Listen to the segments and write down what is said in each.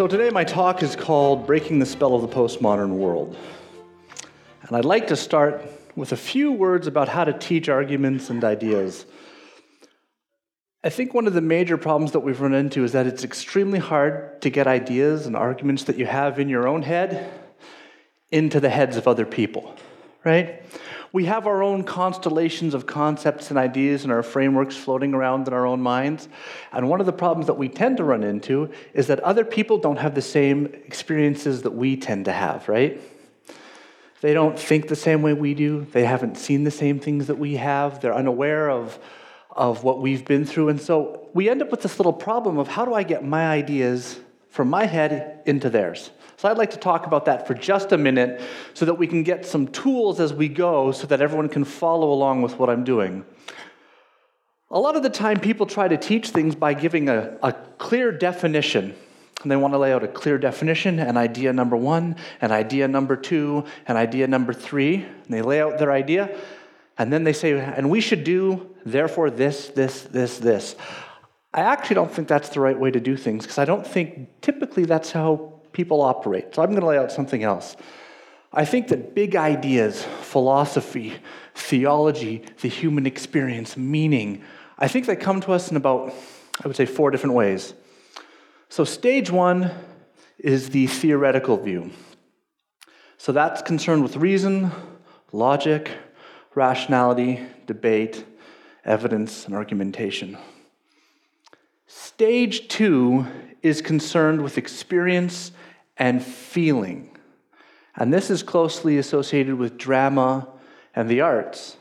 So, today my talk is called Breaking the Spell of the Postmodern World. And I'd like to start with a few words about how to teach arguments and ideas. I think one of the major problems that we've run into is that it's extremely hard to get ideas and arguments that you have in your own head into the heads of other people, right? We have our own constellations of concepts and ideas and our frameworks floating around in our own minds. And one of the problems that we tend to run into is that other people don't have the same experiences that we tend to have, right? They don't think the same way we do. They haven't seen the same things that we have. They're unaware of, of what we've been through. And so we end up with this little problem of how do I get my ideas from my head into theirs? So I'd like to talk about that for just a minute so that we can get some tools as we go so that everyone can follow along with what I'm doing. A lot of the time, people try to teach things by giving a, a clear definition. And they want to lay out a clear definition, an idea number one, an idea number two, an idea number three. And they lay out their idea, and then they say, and we should do, therefore, this, this, this, this. I actually don't think that's the right way to do things because I don't think typically that's how people operate. So I'm going to lay out something else. I think that big ideas, philosophy, theology, the human experience, meaning, I think they come to us in about, I would say, four different ways. So, stage one is the theoretical view. So, that's concerned with reason, logic, rationality, debate, evidence, and argumentation. Stage two is concerned with experience and feeling. And this is closely associated with drama and the arts.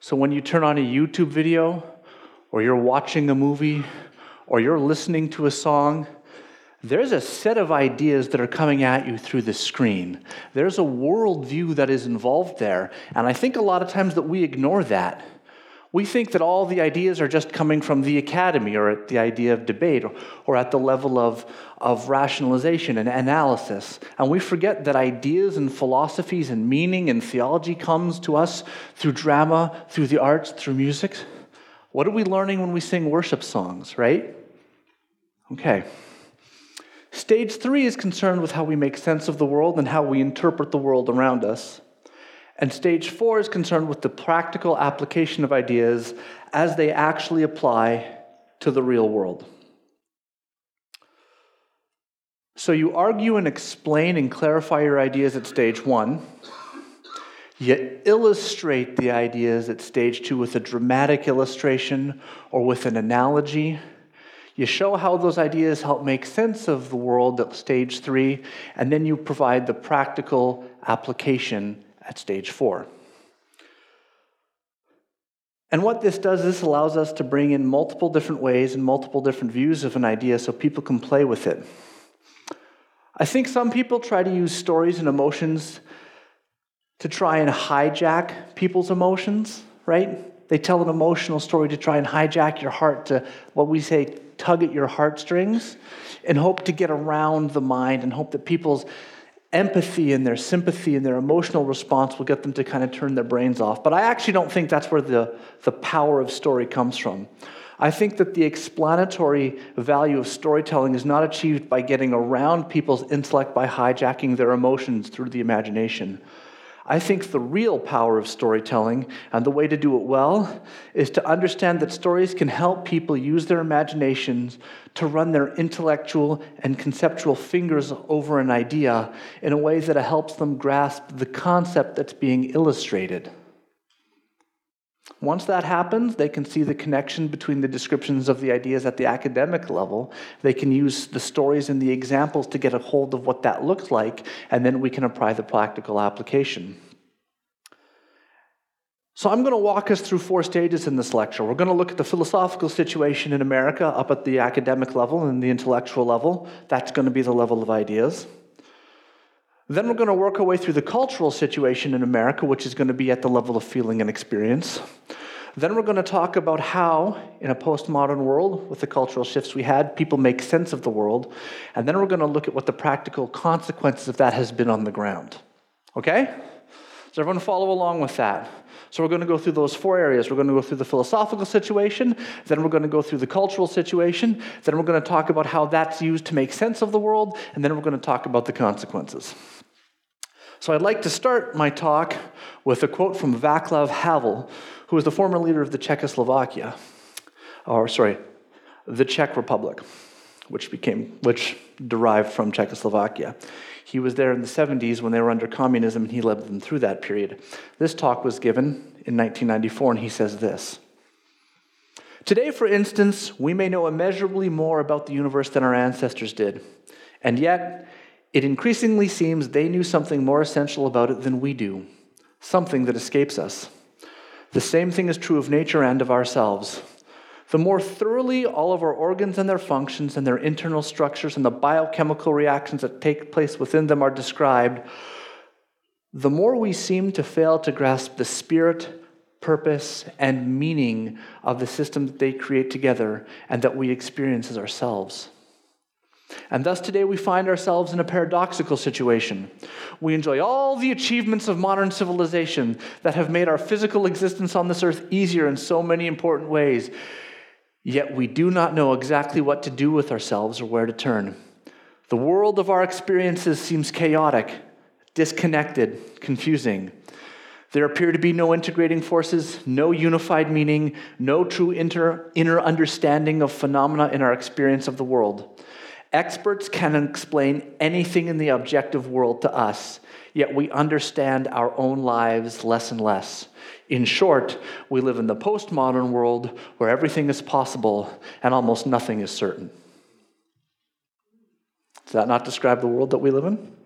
So when you turn on a YouTube video, or you're watching a movie, or you're listening to a song, there's a set of ideas that are coming at you through the screen. There's a worldview that is involved there. And I think a lot of times that we ignore that. We think that all the ideas are just coming from the academy or at the idea of debate or, or at the level of, of rationalization and analysis. And we forget that ideas and philosophies and meaning and theology comes to us through drama, through the arts, through music. What are we learning when we sing worship songs, right? Okay. Stage three is concerned with how we make sense of the world and how we interpret the world around us. And stage four is concerned with the practical application of ideas as they actually apply to the real world. So you argue and explain and clarify your ideas at stage one. You illustrate the ideas at stage two with a dramatic illustration or with an analogy. You show how those ideas help make sense of the world at stage three, and then you provide the practical application at stage four. And what this does, this allows us to bring in multiple different ways and multiple different views of an idea so people can play with it. I think some people try to use stories and emotions to try and hijack people's emotions, right? They tell an emotional story to try and hijack your heart to what we say, tug at your heartstrings, and hope to get around the mind and hope that people's empathy and their sympathy and their emotional response will get them to kind of turn their brains off. But I actually don't think that's where the, the power of story comes from. I think that the explanatory value of storytelling is not achieved by getting around people's intellect by hijacking their emotions through the imagination. I think the real power of storytelling and the way to do it well is to understand that stories can help people use their imaginations to run their intellectual and conceptual fingers over an idea in a way that helps them grasp the concept that's being illustrated. Once that happens, they can see the connection between the descriptions of the ideas at the academic level. They can use the stories and the examples to get a hold of what that looks like, and then we can apply the practical application. So, I'm going to walk us through four stages in this lecture. We're going to look at the philosophical situation in America up at the academic level and the intellectual level. That's going to be the level of ideas. Then we're going to work our way through the cultural situation in America, which is going to be at the level of feeling and experience. Then we're going to talk about how, in a postmodern world, with the cultural shifts we had, people make sense of the world. And then we're going to look at what the practical consequences of that has been on the ground. Okay? Does everyone follow along with that? So we're going to go through those four areas. We're going to go through the philosophical situation, then we're going to go through the cultural situation, then we're going to talk about how that's used to make sense of the world, and then we're going to talk about the consequences. So I'd like to start my talk with a quote from Václav Havel, who was the former leader of the Czechoslovakia, or sorry, the Czech Republic, which became which derived from Czechoslovakia. He was there in the 70s when they were under communism, and he led them through that period. This talk was given in 1994, and he says this Today, for instance, we may know immeasurably more about the universe than our ancestors did, and yet it increasingly seems they knew something more essential about it than we do, something that escapes us. The same thing is true of nature and of ourselves. The more thoroughly all of our organs and their functions and their internal structures and the biochemical reactions that take place within them are described, the more we seem to fail to grasp the spirit, purpose, and meaning of the system that they create together and that we experience as ourselves. And thus, today we find ourselves in a paradoxical situation. We enjoy all the achievements of modern civilization that have made our physical existence on this earth easier in so many important ways. Yet we do not know exactly what to do with ourselves or where to turn. The world of our experiences seems chaotic, disconnected, confusing. There appear to be no integrating forces, no unified meaning, no true inter, inner understanding of phenomena in our experience of the world. Experts can explain anything in the objective world to us, yet we understand our own lives less and less. In short, we live in the postmodern world where everything is possible and almost nothing is certain. Does that not describe the world that we live in?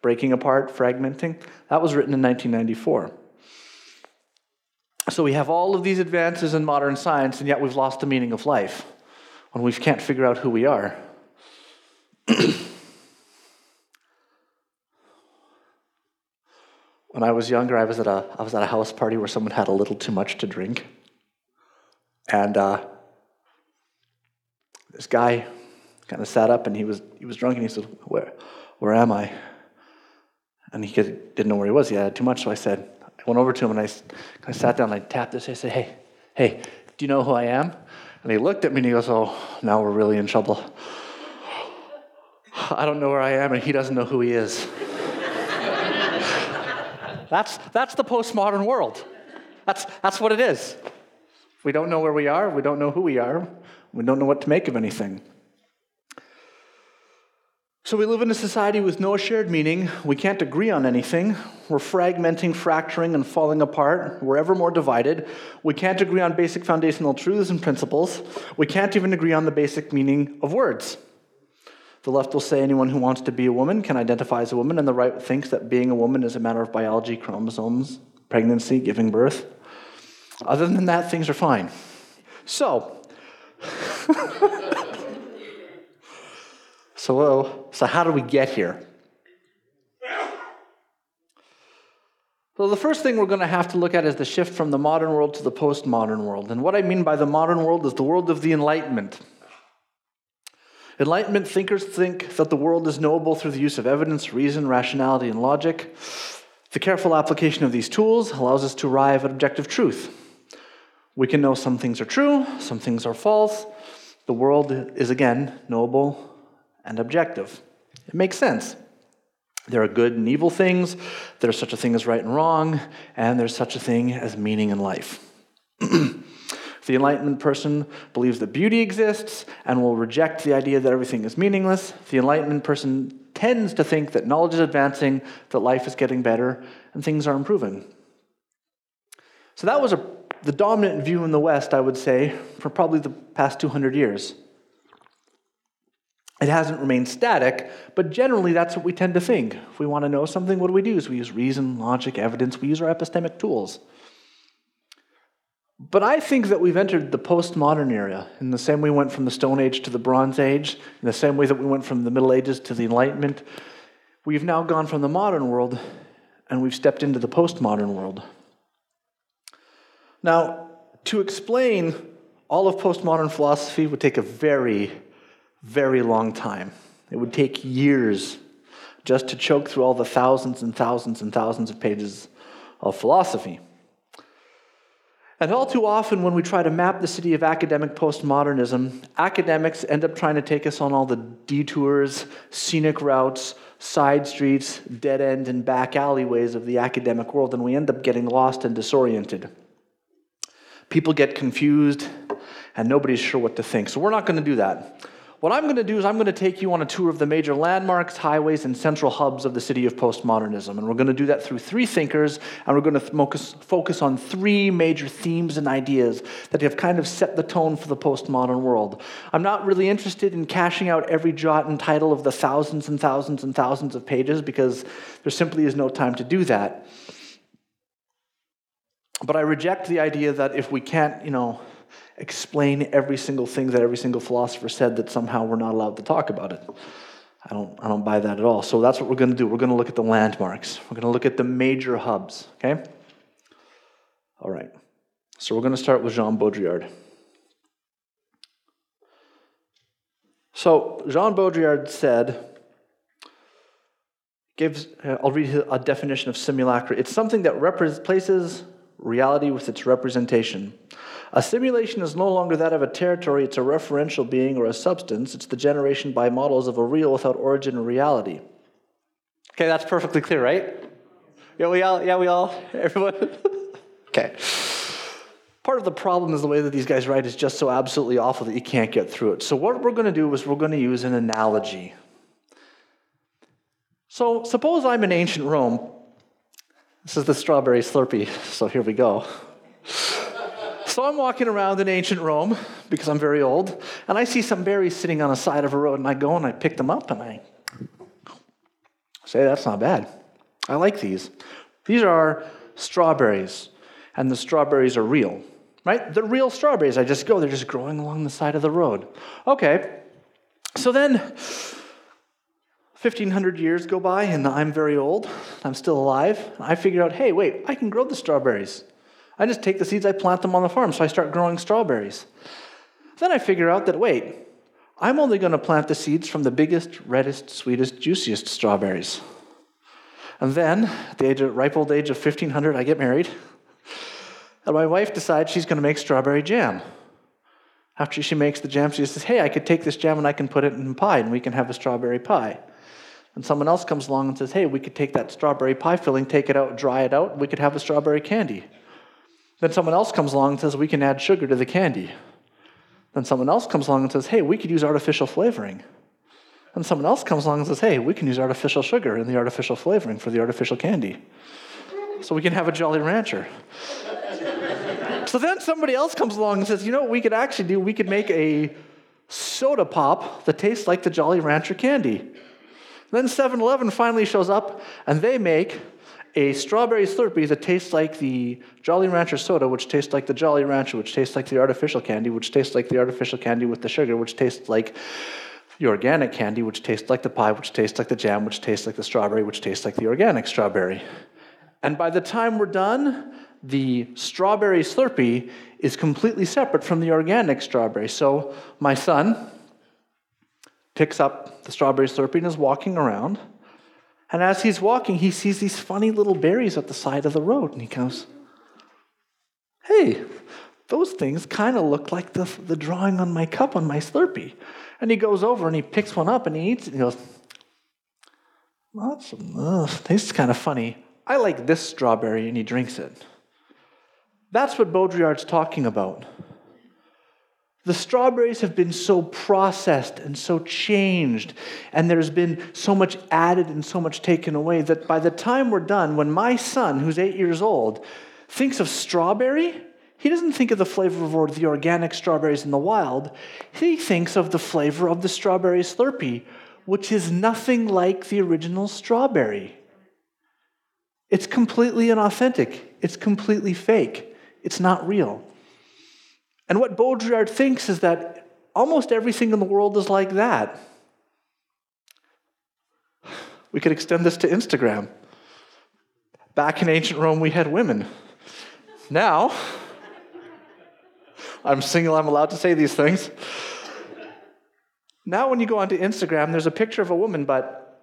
Breaking apart, fragmenting? That was written in 1994. So we have all of these advances in modern science, and yet we've lost the meaning of life when we can't figure out who we are. When I was younger, I was at a, I was at a house party where someone had a little too much to drink. And uh, this guy kind of sat up and he was, he was drunk and he said, Where, where am I? And he didn't know where he was. He had too much. So I said, I went over to him and I, I sat down and I tapped this. I said, Hey, hey, do you know who I am? And he looked at me and he goes, Oh, now we're really in trouble. I don't know where I am and he doesn't know who he is. That's, that's the postmodern world. That's, that's what it is. We don't know where we are, we don't know who we are, we don't know what to make of anything. So we live in a society with no shared meaning. We can't agree on anything. We're fragmenting, fracturing, and falling apart. We're ever more divided. We can't agree on basic foundational truths and principles. We can't even agree on the basic meaning of words. The left will say anyone who wants to be a woman can identify as a woman, and the right thinks that being a woman is a matter of biology, chromosomes, pregnancy, giving birth. Other than that, things are fine. So, so, so how do we get here? Well, the first thing we're going to have to look at is the shift from the modern world to the postmodern world. And what I mean by the modern world is the world of the Enlightenment. Enlightenment thinkers think that the world is knowable through the use of evidence, reason, rationality, and logic. The careful application of these tools allows us to arrive at objective truth. We can know some things are true, some things are false. The world is, again, knowable and objective. It makes sense. There are good and evil things, there's such a thing as right and wrong, and there's such a thing as meaning in life. The Enlightenment person believes that beauty exists and will reject the idea that everything is meaningless. The Enlightenment person tends to think that knowledge is advancing, that life is getting better, and things are improving. So that was a, the dominant view in the West, I would say, for probably the past 200 years. It hasn't remained static, but generally that's what we tend to think. If we want to know something, what do we do? Is we use reason, logic, evidence, we use our epistemic tools. But I think that we've entered the postmodern era in the same way we went from the Stone Age to the Bronze Age, in the same way that we went from the Middle Ages to the Enlightenment. We've now gone from the modern world and we've stepped into the postmodern world. Now, to explain all of postmodern philosophy would take a very, very long time. It would take years just to choke through all the thousands and thousands and thousands of pages of philosophy. And all too often, when we try to map the city of academic postmodernism, academics end up trying to take us on all the detours, scenic routes, side streets, dead end, and back alleyways of the academic world, and we end up getting lost and disoriented. People get confused, and nobody's sure what to think. So, we're not going to do that. What I'm going to do is I'm going to take you on a tour of the major landmarks, highways, and central hubs of the city of postmodernism. And we're going to do that through three thinkers, and we're going to focus, focus on three major themes and ideas that have kind of set the tone for the postmodern world. I'm not really interested in cashing out every jot and title of the thousands and thousands and thousands of pages because there simply is no time to do that. But I reject the idea that if we can't, you know, explain every single thing that every single philosopher said that somehow we're not allowed to talk about it. I don't, I don't buy that at all. So that's what we're going to do. We're going to look at the landmarks. We're going to look at the major hubs, okay? All right. So we're going to start with Jean Baudrillard. So Jean Baudrillard said, gives, uh, I'll read a definition of simulacra. It's something that replaces reality with its representation. A simulation is no longer that of a territory, it's a referential being or a substance. It's the generation by models of a real without origin or reality. Okay, that's perfectly clear, right? Yeah, we all, yeah, we all, everyone? okay. Part of the problem is the way that these guys write is just so absolutely awful that you can't get through it. So, what we're going to do is we're going to use an analogy. So, suppose I'm in ancient Rome. This is the strawberry slurpee, so here we go. So I'm walking around in ancient Rome because I'm very old, and I see some berries sitting on the side of a road, and I go and I pick them up and I say, That's not bad. I like these. These are strawberries, and the strawberries are real, right? They're real strawberries. I just go, they're just growing along the side of the road. Okay. So then, 1500 years go by, and I'm very old. I'm still alive. I figure out, hey, wait, I can grow the strawberries. I just take the seeds, I plant them on the farm, so I start growing strawberries. Then I figure out that, wait, I'm only going to plant the seeds from the biggest, reddest, sweetest, juiciest strawberries. And then, at the age of, ripe old age of 1500, I get married. And my wife decides she's going to make strawberry jam. After she makes the jam, she says, Hey, I could take this jam and I can put it in pie and we can have a strawberry pie. And someone else comes along and says, Hey, we could take that strawberry pie filling, take it out, dry it out, we could have a strawberry candy. Then someone else comes along and says, we can add sugar to the candy. Then someone else comes along and says, hey, we could use artificial flavoring. And someone else comes along and says, hey, we can use artificial sugar in the artificial flavoring for the artificial candy. So we can have a Jolly Rancher. so then somebody else comes along and says, you know what we could actually do? We could make a soda pop that tastes like the Jolly Rancher candy. Then 7 Eleven finally shows up and they make a strawberry Slurpee that tastes like the Jolly Rancher soda, which tastes like the Jolly Rancher, which tastes like the artificial candy, which tastes like the artificial candy with the sugar, which tastes like the organic candy, which tastes like the pie, which tastes like the jam, which tastes like the strawberry, which tastes like the organic strawberry. And by the time we're done, the strawberry Slurpee is completely separate from the organic strawberry. So my son picks up the strawberry Slurpee and is walking around. And as he's walking, he sees these funny little berries at the side of the road. And he goes, Hey, those things kind of look like the, the drawing on my cup on my Slurpee. And he goes over and he picks one up and he eats it. And he goes, that's, uh, tastes kind of funny. I like this strawberry. And he drinks it. That's what Baudrillard's talking about. The strawberries have been so processed and so changed, and there's been so much added and so much taken away that by the time we're done, when my son, who's eight years old, thinks of strawberry, he doesn't think of the flavor of the organic strawberries in the wild. He thinks of the flavor of the strawberry Slurpee, which is nothing like the original strawberry. It's completely inauthentic, it's completely fake, it's not real. And what Baudrillard thinks is that almost everything in the world is like that. We could extend this to Instagram. Back in ancient Rome, we had women. Now, I'm single, I'm allowed to say these things. Now, when you go onto Instagram, there's a picture of a woman, but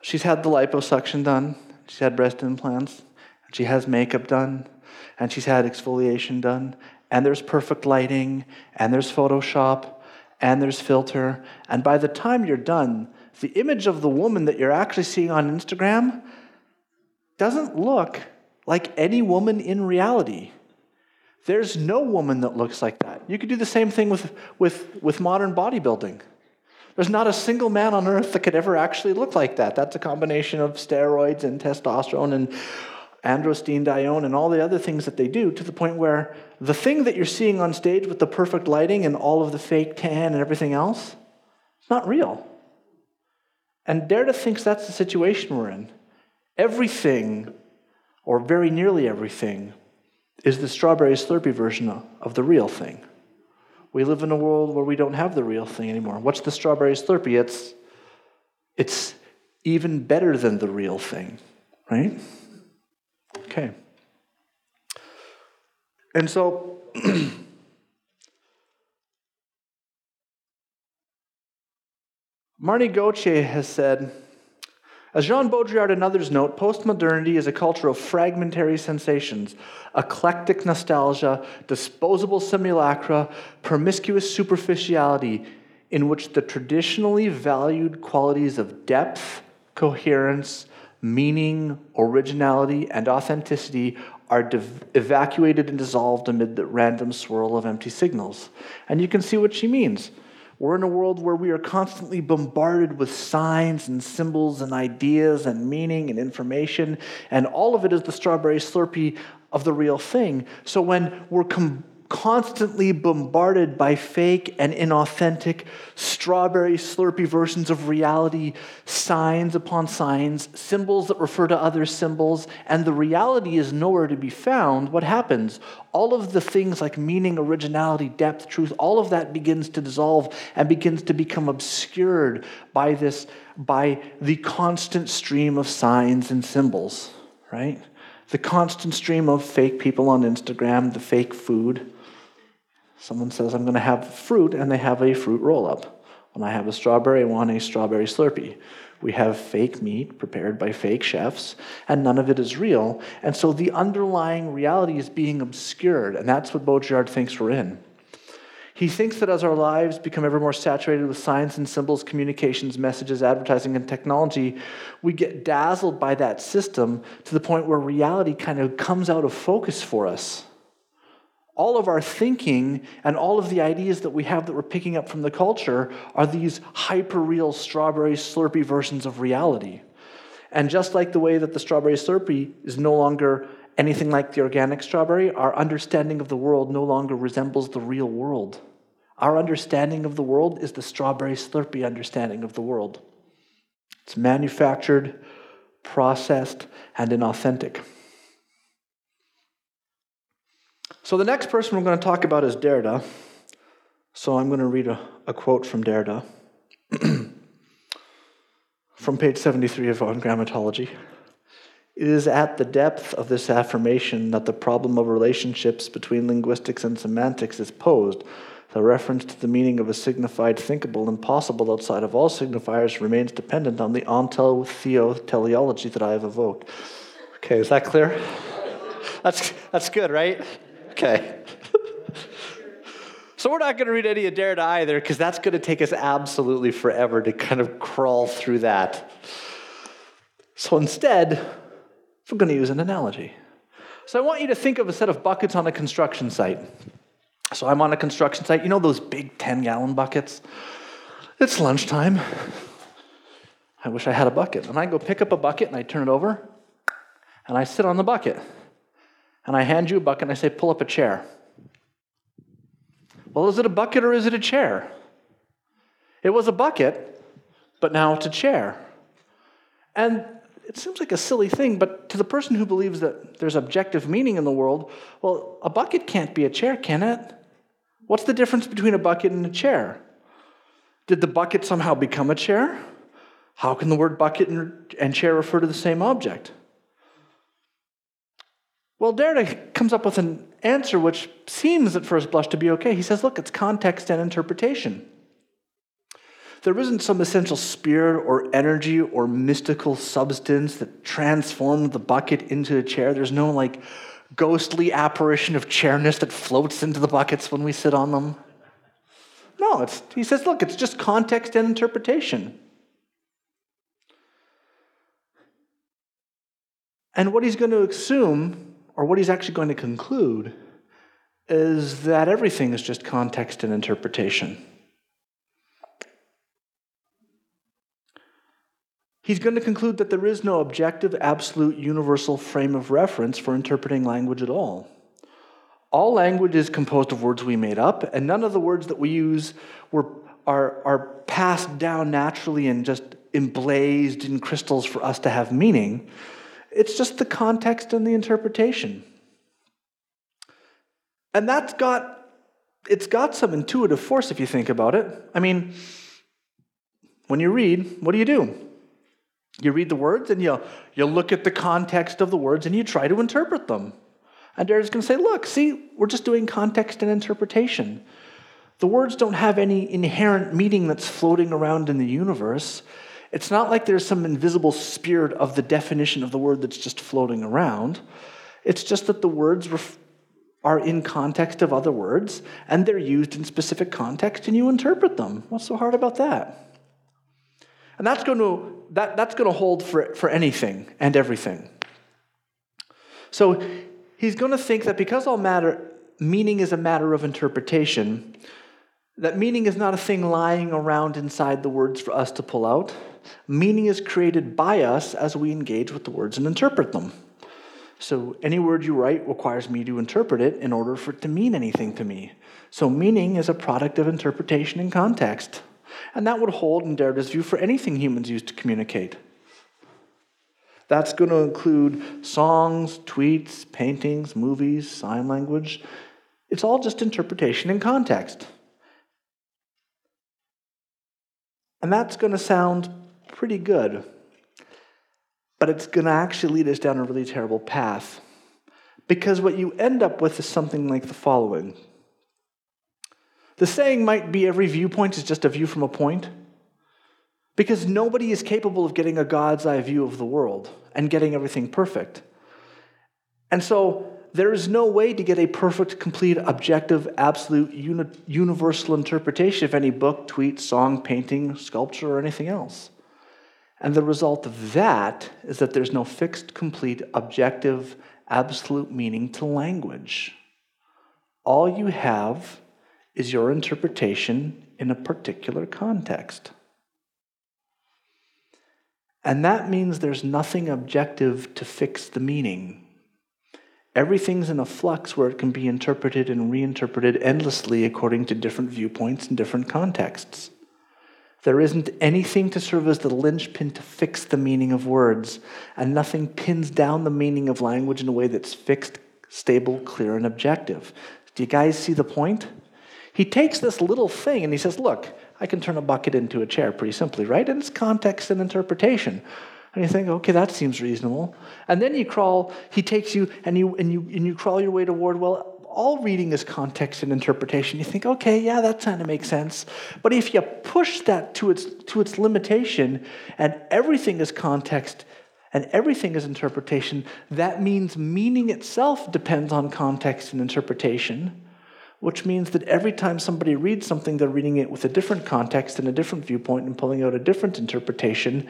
she's had the liposuction done, she's had breast implants, she has makeup done, and she's had exfoliation done, and there's perfect lighting, and there's Photoshop, and there's filter. And by the time you're done, the image of the woman that you're actually seeing on Instagram doesn't look like any woman in reality. There's no woman that looks like that. You could do the same thing with, with, with modern bodybuilding. There's not a single man on earth that could ever actually look like that. That's a combination of steroids and testosterone and androstenedione and all the other things that they do to the point where the thing that you're seeing on stage with the perfect lighting and all of the fake tan and everything else, it's not real. And Derrida thinks that's the situation we're in. Everything, or very nearly everything, is the strawberry slurpee version of the real thing. We live in a world where we don't have the real thing anymore. What's the strawberry slurpee? It's, it's even better than the real thing, right? Okay. And so, Marnie Gauthier has said, as Jean Baudrillard and others note, postmodernity is a culture of fragmentary sensations, eclectic nostalgia, disposable simulacra, promiscuous superficiality, in which the traditionally valued qualities of depth, coherence, meaning, originality, and authenticity are evacuated and dissolved amid the random swirl of empty signals. And you can see what she means. We're in a world where we are constantly bombarded with signs and symbols and ideas and meaning and information, and all of it is the strawberry slurpee of the real thing. So when we're com- constantly bombarded by fake and inauthentic, strawberry slurpee versions of reality, signs upon signs, symbols that refer to other symbols, and the reality is nowhere to be found, what happens? All of the things like meaning, originality, depth, truth, all of that begins to dissolve and begins to become obscured by this, by the constant stream of signs and symbols, right? The constant stream of fake people on Instagram, the fake food, Someone says, I'm going to have fruit, and they have a fruit roll up. When I have a strawberry, I want a strawberry slurpee. We have fake meat prepared by fake chefs, and none of it is real. And so the underlying reality is being obscured, and that's what Baudrillard thinks we're in. He thinks that as our lives become ever more saturated with signs and symbols, communications, messages, advertising, and technology, we get dazzled by that system to the point where reality kind of comes out of focus for us all of our thinking and all of the ideas that we have that we're picking up from the culture are these hyper real strawberry slurpee versions of reality. And just like the way that the strawberry slurpee is no longer anything like the organic strawberry, our understanding of the world no longer resembles the real world. Our understanding of the world is the strawberry slurpee understanding of the world. It's manufactured, processed, and inauthentic. So the next person we're going to talk about is Derrida. So I'm going to read a, a quote from Derrida from page 73 of On Grammatology. It is at the depth of this affirmation that the problem of relationships between linguistics and semantics is posed. The reference to the meaning of a signified thinkable and possible outside of all signifiers remains dependent on the ontotheo teleology that I have evoked. Okay, is that clear? That's, that's good, right? Okay. so we're not going to read any of Derrida either because that's going to take us absolutely forever to kind of crawl through that. So instead, we're going to use an analogy. So I want you to think of a set of buckets on a construction site. So I'm on a construction site. You know those big 10 gallon buckets? It's lunchtime. I wish I had a bucket. And I go pick up a bucket and I turn it over and I sit on the bucket and I hand you a bucket and I say, pull up a chair. Well, is it a bucket or is it a chair? It was a bucket, but now it's a chair. And it seems like a silly thing, but to the person who believes that there's objective meaning in the world, well, a bucket can't be a chair, can it? What's the difference between a bucket and a chair? Did the bucket somehow become a chair? How can the word bucket and chair refer to the same object? Well, Derrida comes up with an answer which seems at first blush to be okay. He says, look, it's context and interpretation. There isn't some essential spirit or energy or mystical substance that transformed the bucket into a chair. There's no like ghostly apparition of chairness that floats into the buckets when we sit on them. No, it's, he says, look, it's just context and interpretation. And what he's going to assume, or what he's actually going to conclude, is that everything is just context and interpretation. He's going to conclude that there is no objective, absolute, universal frame of reference for interpreting language at all. All language is composed of words we made up, and none of the words that we use were, are, are passed down naturally and just emblazed in crystals for us to have meaning. It's just the context and the interpretation. And that's got it's got some intuitive force if you think about it. I mean, when you read, what do you do? You read the words and you you look at the context of the words and you try to interpret them. And Derrida's going to say, look, see, we're just doing context and interpretation. The words don't have any inherent meaning that's floating around in the universe. It's not like there's some invisible spirit of the definition of the word that's just floating around. It's just that the words ref- are in context of other words and they're used in specific context and you interpret them. What's so hard about that? And that's going to, that, that's going to hold for, for anything and everything. So he's going to think that because all matter, meaning is a matter of interpretation, that meaning is not a thing lying around inside the words for us to pull out. Meaning is created by us as we engage with the words and interpret them. So any word you write requires me to interpret it in order for it to mean anything to me. So meaning is a product of interpretation and context. And that would hold in Derrida's view for anything humans use to communicate. That's going to include songs, tweets, paintings, movies, sign language. It's all just interpretation and context. And that's going to sound pretty good. But it's going to actually lead us down a really terrible path. Because what you end up with is something like the following The saying might be every viewpoint is just a view from a point. Because nobody is capable of getting a God's eye view of the world and getting everything perfect. And so there is no way to get a perfect, complete, objective, absolute, uni- universal interpretation of any book, tweet, song, painting, sculpture, or anything else. And the result of that is that there's no fixed, complete, objective, absolute meaning to language. All you have is your interpretation in a particular context. And that means there's nothing objective to fix the meaning. Everything's in a flux where it can be interpreted and reinterpreted endlessly according to different viewpoints and different contexts. There isn't anything to serve as the linchpin to fix the meaning of words, and nothing pins down the meaning of language in a way that's fixed, stable, clear, and objective. Do you guys see the point? He takes this little thing and he says, Look, I can turn a bucket into a chair pretty simply, right? And it's context and interpretation. And you think, okay, that seems reasonable. And then you crawl, he takes you and you and you and you crawl your way toward, well, all reading is context and interpretation. You think, okay, yeah, that kind of makes sense. But if you push that to its, to its limitation and everything is context and everything is interpretation, that means meaning itself depends on context and interpretation, which means that every time somebody reads something, they're reading it with a different context and a different viewpoint and pulling out a different interpretation.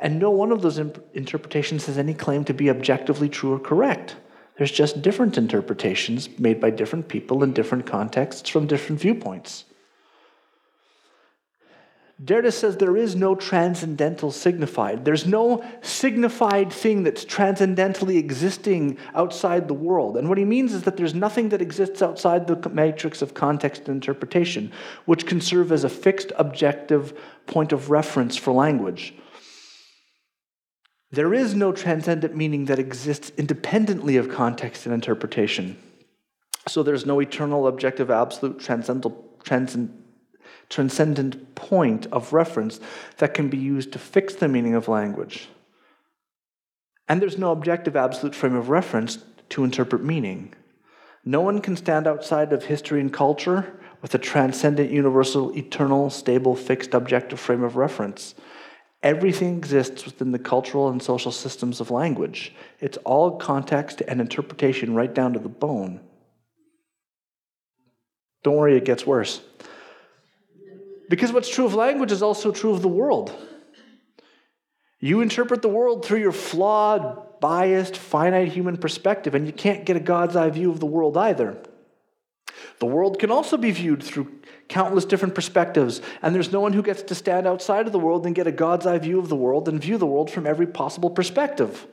And no one of those imp- interpretations has any claim to be objectively true or correct. There's just different interpretations made by different people in different contexts from different viewpoints. Derrida says there is no transcendental signified. There's no signified thing that's transcendentally existing outside the world. And what he means is that there's nothing that exists outside the matrix of context and interpretation, which can serve as a fixed objective point of reference for language. There is no transcendent meaning that exists independently of context and interpretation. So there's no eternal, objective, absolute, transcendental, transcend, transcendent point of reference that can be used to fix the meaning of language. And there's no objective, absolute frame of reference to interpret meaning. No one can stand outside of history and culture with a transcendent, universal, eternal, stable, fixed, objective frame of reference. Everything exists within the cultural and social systems of language. It's all context and interpretation right down to the bone. Don't worry, it gets worse. Because what's true of language is also true of the world. You interpret the world through your flawed, biased, finite human perspective, and you can't get a God's eye view of the world either. The world can also be viewed through countless different perspectives, and there's no one who gets to stand outside of the world and get a God's eye view of the world and view the world from every possible perspective.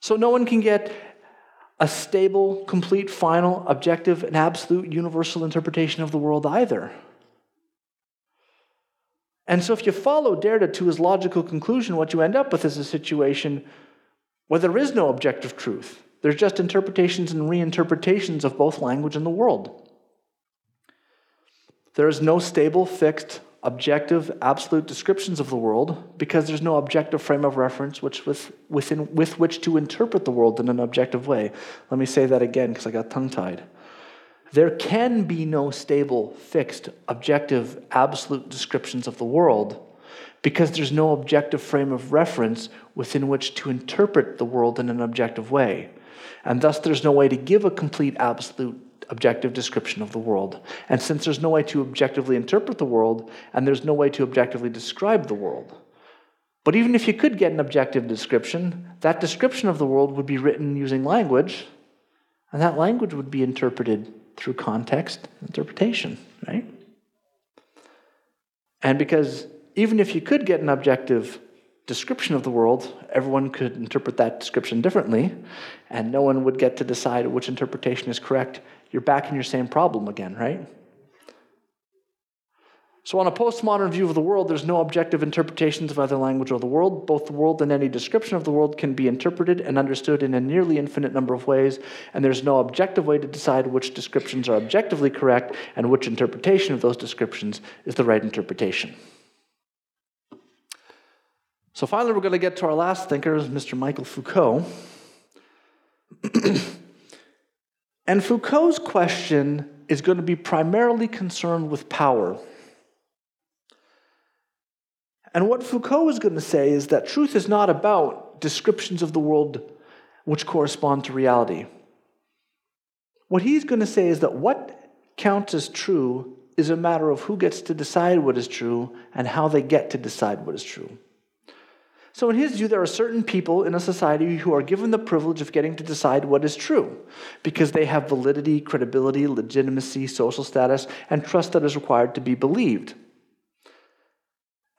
So no one can get a stable, complete, final, objective, and absolute universal interpretation of the world either. And so, if you follow Derrida to his logical conclusion, what you end up with is a situation where there is no objective truth. There's just interpretations and reinterpretations of both language and the world. There is no stable, fixed, objective, absolute descriptions of the world because there's no objective frame of reference which with, within, with which to interpret the world in an objective way. Let me say that again because I got tongue tied. There can be no stable, fixed, objective, absolute descriptions of the world because there's no objective frame of reference within which to interpret the world in an objective way. And thus, there's no way to give a complete, absolute, objective description of the world. And since there's no way to objectively interpret the world, and there's no way to objectively describe the world, but even if you could get an objective description, that description of the world would be written using language, and that language would be interpreted through context interpretation, right? And because even if you could get an objective description of the world, everyone could interpret that description differently, and no one would get to decide which interpretation is correct. You're back in your same problem again, right? So, on a postmodern view of the world, there's no objective interpretations of either language or the world. Both the world and any description of the world can be interpreted and understood in a nearly infinite number of ways, and there's no objective way to decide which descriptions are objectively correct and which interpretation of those descriptions is the right interpretation. So, finally, we're going to get to our last thinker, Mr. Michael Foucault. and Foucault's question is going to be primarily concerned with power. And what Foucault is going to say is that truth is not about descriptions of the world which correspond to reality. What he's going to say is that what counts as true is a matter of who gets to decide what is true and how they get to decide what is true. So, in his view, there are certain people in a society who are given the privilege of getting to decide what is true because they have validity, credibility, legitimacy, social status, and trust that is required to be believed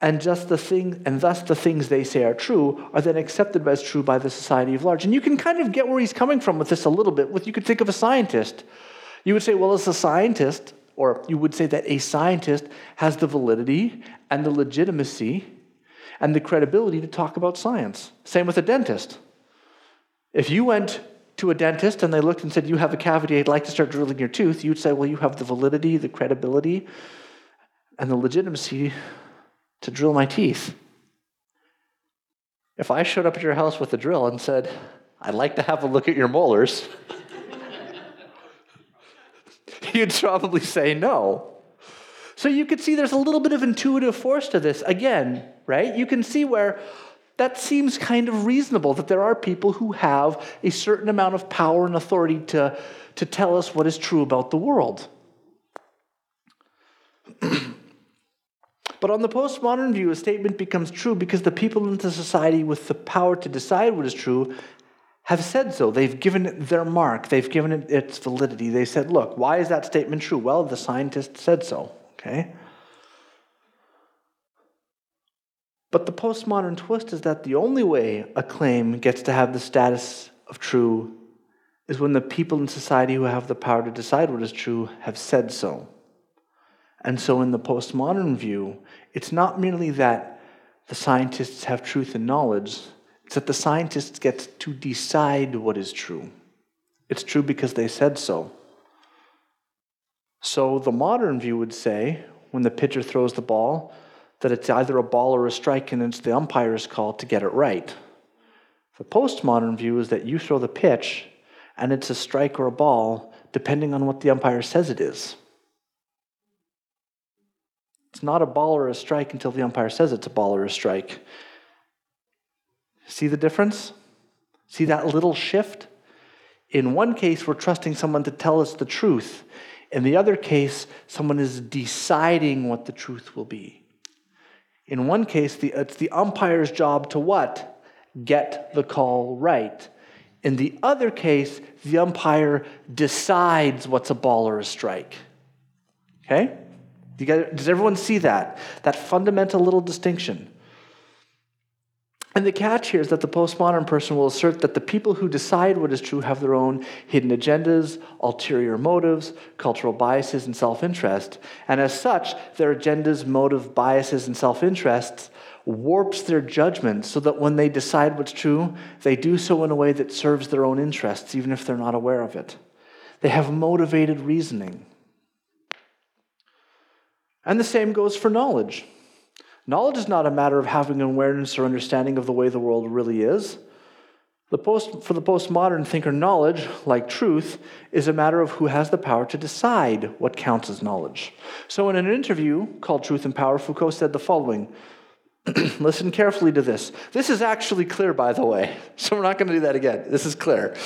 and just the thing and thus the things they say are true are then accepted as true by the society of large. And you can kind of get where he's coming from with this a little bit. With you could think of a scientist. You would say well as a scientist or you would say that a scientist has the validity and the legitimacy and the credibility to talk about science. Same with a dentist. If you went to a dentist and they looked and said you have a cavity i'd like to start drilling your tooth you'd say well you have the validity the credibility and the legitimacy to drill my teeth. If I showed up at your house with a drill and said, I'd like to have a look at your molars, you'd probably say no. So you could see there's a little bit of intuitive force to this. Again, right? You can see where that seems kind of reasonable that there are people who have a certain amount of power and authority to, to tell us what is true about the world. But on the postmodern view, a statement becomes true because the people in the society with the power to decide what is true have said so. They've given it their mark, they've given it its validity. They said, look, why is that statement true? Well, the scientist said so, okay? But the postmodern twist is that the only way a claim gets to have the status of true is when the people in society who have the power to decide what is true have said so. And so, in the postmodern view, it's not merely that the scientists have truth and knowledge, it's that the scientists get to decide what is true. It's true because they said so. So, the modern view would say, when the pitcher throws the ball, that it's either a ball or a strike, and it's the umpire's call to get it right. The postmodern view is that you throw the pitch, and it's a strike or a ball, depending on what the umpire says it is. It's not a ball or a strike until the umpire says it's a ball or a strike. See the difference? See that little shift? In one case, we're trusting someone to tell us the truth. In the other case, someone is deciding what the truth will be. In one case, the, it's the umpire's job to what? Get the call right. In the other case, the umpire decides what's a ball or a strike. Okay? Does everyone see that? That fundamental little distinction. And the catch here is that the postmodern person will assert that the people who decide what is true have their own hidden agendas, ulterior motives, cultural biases, and self interest. And as such, their agendas, motive, biases, and self interests warps their judgment so that when they decide what's true, they do so in a way that serves their own interests, even if they're not aware of it. They have motivated reasoning. And the same goes for knowledge. Knowledge is not a matter of having awareness or understanding of the way the world really is. The post, for the postmodern thinker, knowledge, like truth, is a matter of who has the power to decide what counts as knowledge. So, in an interview called Truth and Power, Foucault said the following Listen carefully to this. This is actually clear, by the way, so we're not going to do that again. This is clear.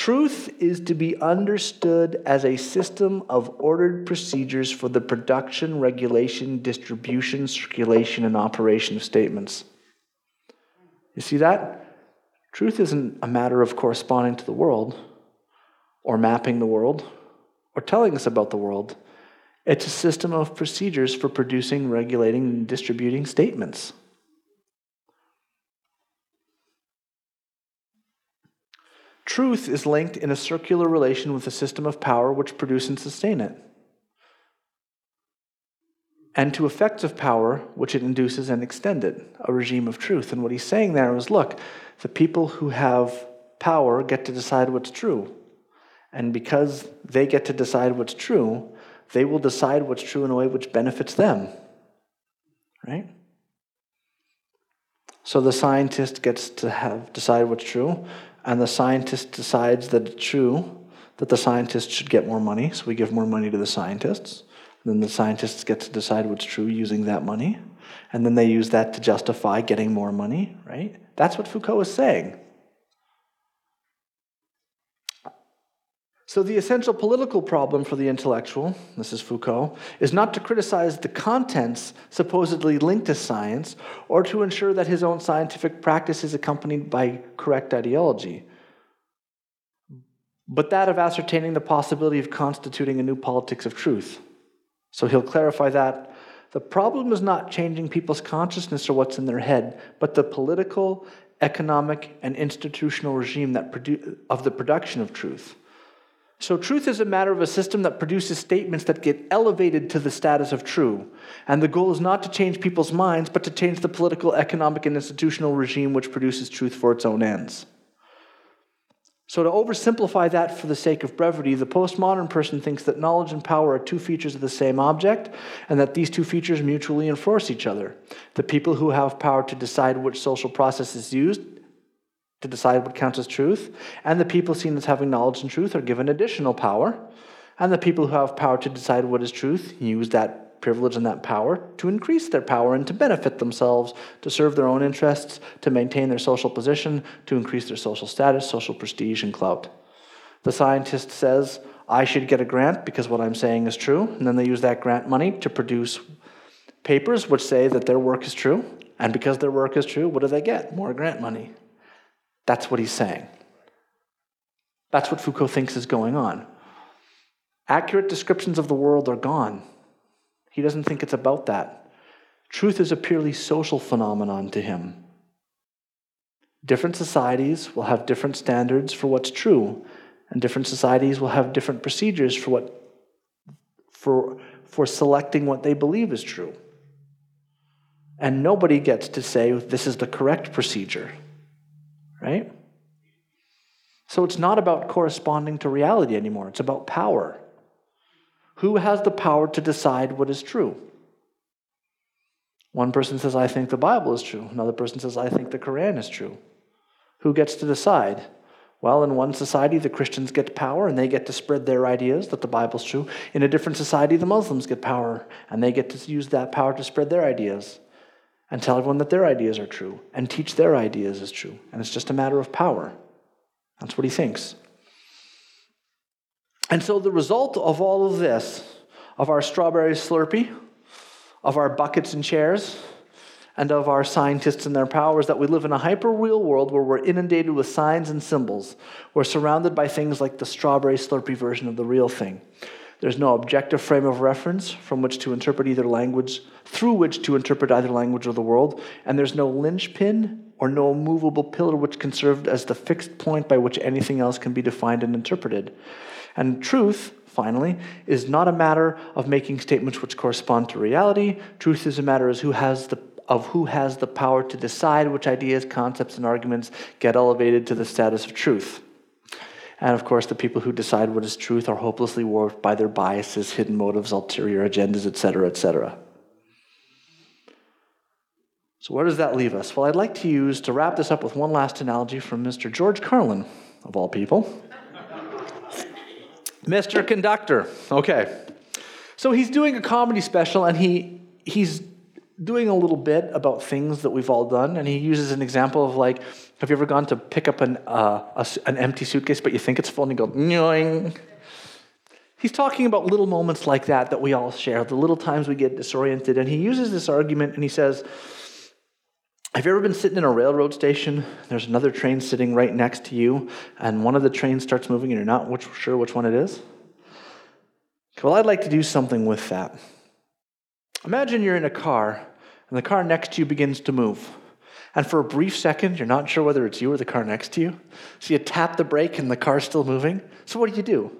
Truth is to be understood as a system of ordered procedures for the production, regulation, distribution, circulation, and operation of statements. You see that? Truth isn't a matter of corresponding to the world, or mapping the world, or telling us about the world. It's a system of procedures for producing, regulating, and distributing statements. Truth is linked in a circular relation with a system of power which produce and sustain it, and to effects of power which it induces and extend it, a regime of truth. And what he's saying there is look, the people who have power get to decide what's true. And because they get to decide what's true, they will decide what's true in a way which benefits them. Right? So the scientist gets to have decide what's true, and the scientist decides that it's true that the scientist should get more money, so we give more money to the scientists. then the scientists get to decide what's true using that money, and then they use that to justify getting more money, right? That's what Foucault is saying. So, the essential political problem for the intellectual, this is Foucault, is not to criticize the contents supposedly linked to science or to ensure that his own scientific practice is accompanied by correct ideology, but that of ascertaining the possibility of constituting a new politics of truth. So, he'll clarify that the problem is not changing people's consciousness or what's in their head, but the political, economic, and institutional regime that produ- of the production of truth. So, truth is a matter of a system that produces statements that get elevated to the status of true. And the goal is not to change people's minds, but to change the political, economic, and institutional regime which produces truth for its own ends. So, to oversimplify that for the sake of brevity, the postmodern person thinks that knowledge and power are two features of the same object, and that these two features mutually enforce each other. The people who have power to decide which social process is used to decide what counts as truth, and the people seen as having knowledge and truth are given additional power, and the people who have power to decide what is truth use that privilege and that power to increase their power and to benefit themselves, to serve their own interests, to maintain their social position, to increase their social status, social prestige, and clout. The scientist says, I should get a grant because what I'm saying is true, and then they use that grant money to produce papers which say that their work is true, and because their work is true, what do they get? More grant money. That's what he's saying. That's what Foucault thinks is going on. Accurate descriptions of the world are gone. He doesn't think it's about that. Truth is a purely social phenomenon to him. Different societies will have different standards for what's true, and different societies will have different procedures for what for, for selecting what they believe is true. And nobody gets to say this is the correct procedure right? So it's not about corresponding to reality anymore, it's about power. Who has the power to decide what is true? One person says, I think the Bible is true. Another person says, I think the Quran is true. Who gets to decide? Well, in one society, the Christians get power and they get to spread their ideas that the Bible's true. In a different society, the Muslims get power and they get to use that power to spread their ideas and tell everyone that their ideas are true and teach their ideas as true. And it's just a matter of power. That's what he thinks. And so the result of all of this, of our strawberry slurpee, of our buckets and chairs, and of our scientists and their powers that we live in a hyper real world where we're inundated with signs and symbols. We're surrounded by things like the strawberry slurpee version of the real thing. There's no objective frame of reference from which to interpret either language, through which to interpret either language or the world, and there's no linchpin or no movable pillar which can serve as the fixed point by which anything else can be defined and interpreted. And truth, finally, is not a matter of making statements which correspond to reality. Truth is a matter of who has the of who has the power to decide which ideas, concepts, and arguments get elevated to the status of truth. And of course, the people who decide what is truth are hopelessly warped by their biases, hidden motives, ulterior agendas, etc., etc. So, where does that leave us? Well, I'd like to use, to wrap this up with one last analogy from Mr. George Carlin, of all people. Mr. Conductor. Okay. So he's doing a comedy special and he he's doing a little bit about things that we've all done, and he uses an example of like, have you ever gone to pick up an, uh, a, an empty suitcase, but you think it's full, and you go, Nyoing. He's talking about little moments like that that we all share, the little times we get disoriented, and he uses this argument, and he says, have you ever been sitting in a railroad station? There's another train sitting right next to you, and one of the trains starts moving, and you're not which, sure which one it is? Well, I'd like to do something with that. Imagine you're in a car and the car next to you begins to move. And for a brief second, you're not sure whether it's you or the car next to you. So you tap the brake and the car's still moving. So what do you do?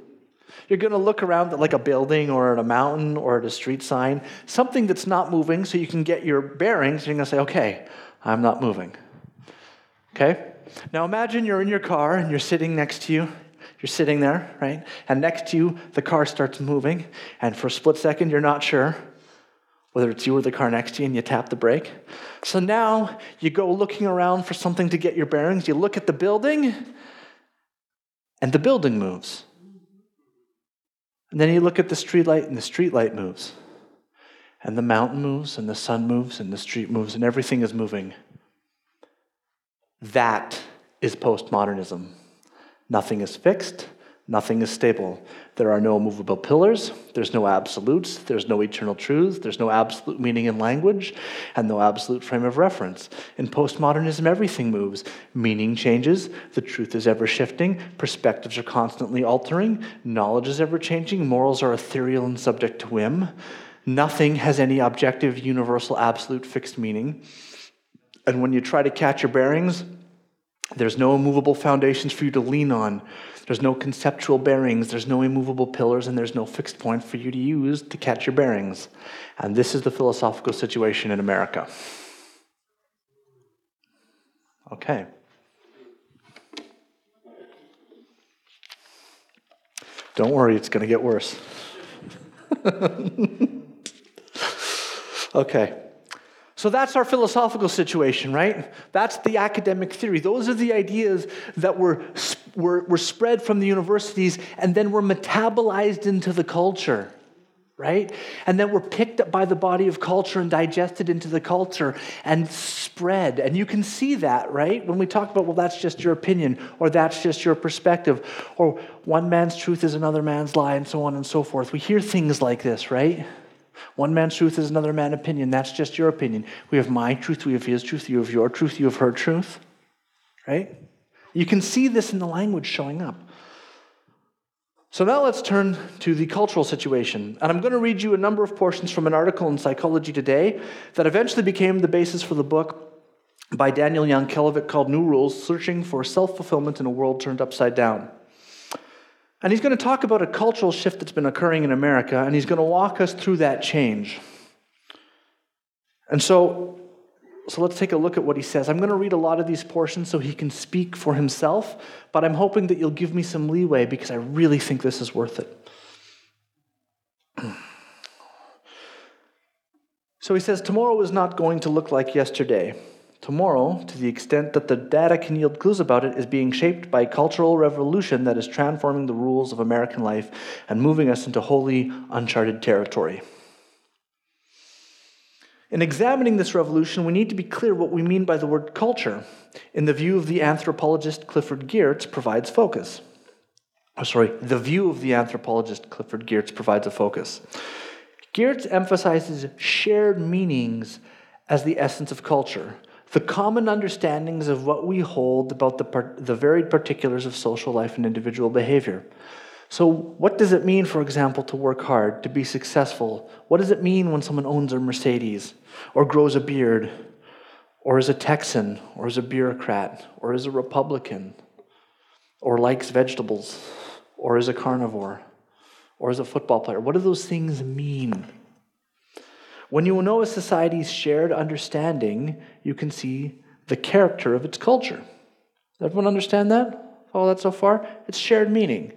You're going to look around at like a building or at a mountain or at a street sign, something that's not moving so you can get your bearings. And you're going to say, okay, I'm not moving. Okay? Now imagine you're in your car and you're sitting next to you. You're sitting there, right? And next to you, the car starts moving. And for a split second, you're not sure whether it's you or the car next to you, and you tap the brake. So now you go looking around for something to get your bearings. You look at the building, and the building moves. And then you look at the streetlight, and the streetlight moves. And the mountain moves, and the sun moves, and the street moves, and everything is moving. That is postmodernism. Nothing is fixed, Nothing is stable. There are no movable pillars, there's no absolutes, there's no eternal truth. there's no absolute meaning in language, and no absolute frame of reference. In postmodernism, everything moves. Meaning changes, the truth is ever shifting, perspectives are constantly altering, knowledge is ever changing, morals are ethereal and subject to whim. Nothing has any objective, universal, absolute, fixed meaning. And when you try to catch your bearings, there's no immovable foundations for you to lean on. There's no conceptual bearings, there's no immovable pillars, and there's no fixed point for you to use to catch your bearings. And this is the philosophical situation in America. Okay. Don't worry, it's going to get worse. okay. So that's our philosophical situation, right? That's the academic theory. Those are the ideas that were, were, were spread from the universities and then were metabolized into the culture, right? And then were picked up by the body of culture and digested into the culture and spread. And you can see that, right? When we talk about, well, that's just your opinion, or that's just your perspective, or one man's truth is another man's lie, and so on and so forth. We hear things like this, right? One man's truth is another man's opinion. That's just your opinion. We have my truth, we have his truth, you have your truth, you have her truth. Right? You can see this in the language showing up. So now let's turn to the cultural situation. And I'm going to read you a number of portions from an article in Psychology Today that eventually became the basis for the book by Daniel Yankelovich called New Rules Searching for Self Fulfillment in a World Turned Upside Down. And he's going to talk about a cultural shift that's been occurring in America, and he's going to walk us through that change. And so, so let's take a look at what he says. I'm going to read a lot of these portions so he can speak for himself, but I'm hoping that you'll give me some leeway because I really think this is worth it. So he says, Tomorrow is not going to look like yesterday. Tomorrow, to the extent that the data can yield clues about it, is being shaped by a cultural revolution that is transforming the rules of American life and moving us into wholly uncharted territory. In examining this revolution, we need to be clear what we mean by the word culture. In the view of the anthropologist Clifford Geertz provides focus. Oh, sorry, the view of the anthropologist Clifford Geertz provides a focus. Geertz emphasizes shared meanings as the essence of culture, the common understandings of what we hold about the, the varied particulars of social life and individual behavior. So, what does it mean, for example, to work hard, to be successful? What does it mean when someone owns a Mercedes, or grows a beard, or is a Texan, or is a bureaucrat, or is a Republican, or likes vegetables, or is a carnivore, or is a football player? What do those things mean? When you know a society's shared understanding, you can see the character of its culture. Does everyone understand that? Follow that so far? It's shared meaning.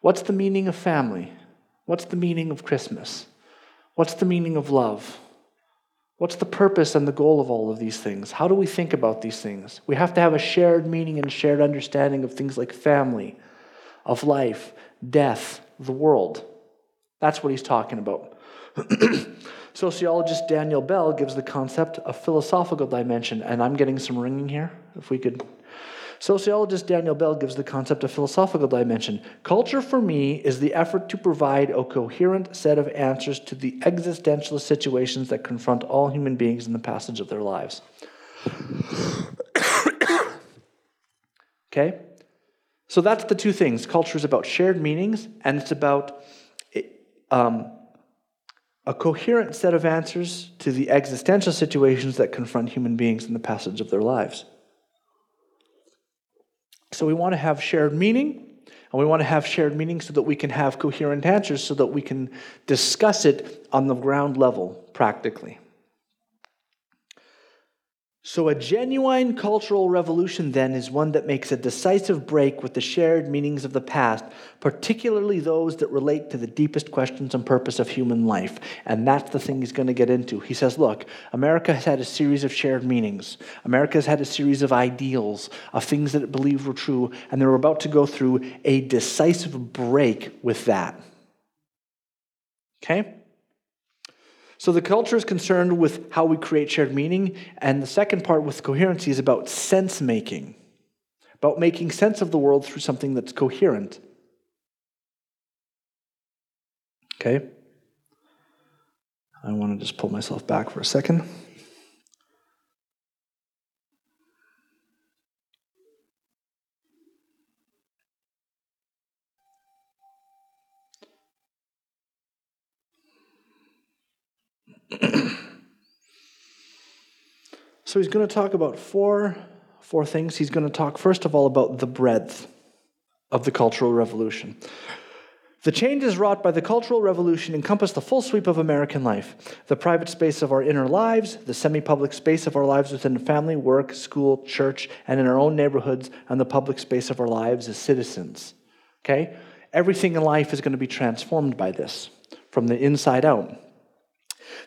What's the meaning of family? What's the meaning of Christmas? What's the meaning of love? What's the purpose and the goal of all of these things? How do we think about these things? We have to have a shared meaning and shared understanding of things like family, of life, death, the world. That's what he's talking about. Sociologist Daniel Bell gives the concept a philosophical dimension, and I'm getting some ringing here. If we could. Sociologist Daniel Bell gives the concept a philosophical dimension. Culture for me is the effort to provide a coherent set of answers to the existentialist situations that confront all human beings in the passage of their lives. okay? So that's the two things. Culture is about shared meanings, and it's about um, a coherent set of answers to the existential situations that confront human beings in the passage of their lives. So we want to have shared meaning, and we want to have shared meaning so that we can have coherent answers so that we can discuss it on the ground level practically. So, a genuine cultural revolution then is one that makes a decisive break with the shared meanings of the past, particularly those that relate to the deepest questions and purpose of human life. And that's the thing he's going to get into. He says, Look, America has had a series of shared meanings, America has had a series of ideals, of things that it believed were true, and they're about to go through a decisive break with that. Okay? So the culture is concerned with how we create shared meaning, and the second part with coherency is about sense making, about making sense of the world through something that's coherent. Okay? I want to just pull myself back for a second. So he's going to talk about four, four things. He's going to talk, first of all, about the breadth of the Cultural Revolution. The changes wrought by the Cultural Revolution encompass the full sweep of American life the private space of our inner lives, the semi public space of our lives within family, work, school, church, and in our own neighborhoods, and the public space of our lives as citizens. Okay? Everything in life is going to be transformed by this from the inside out.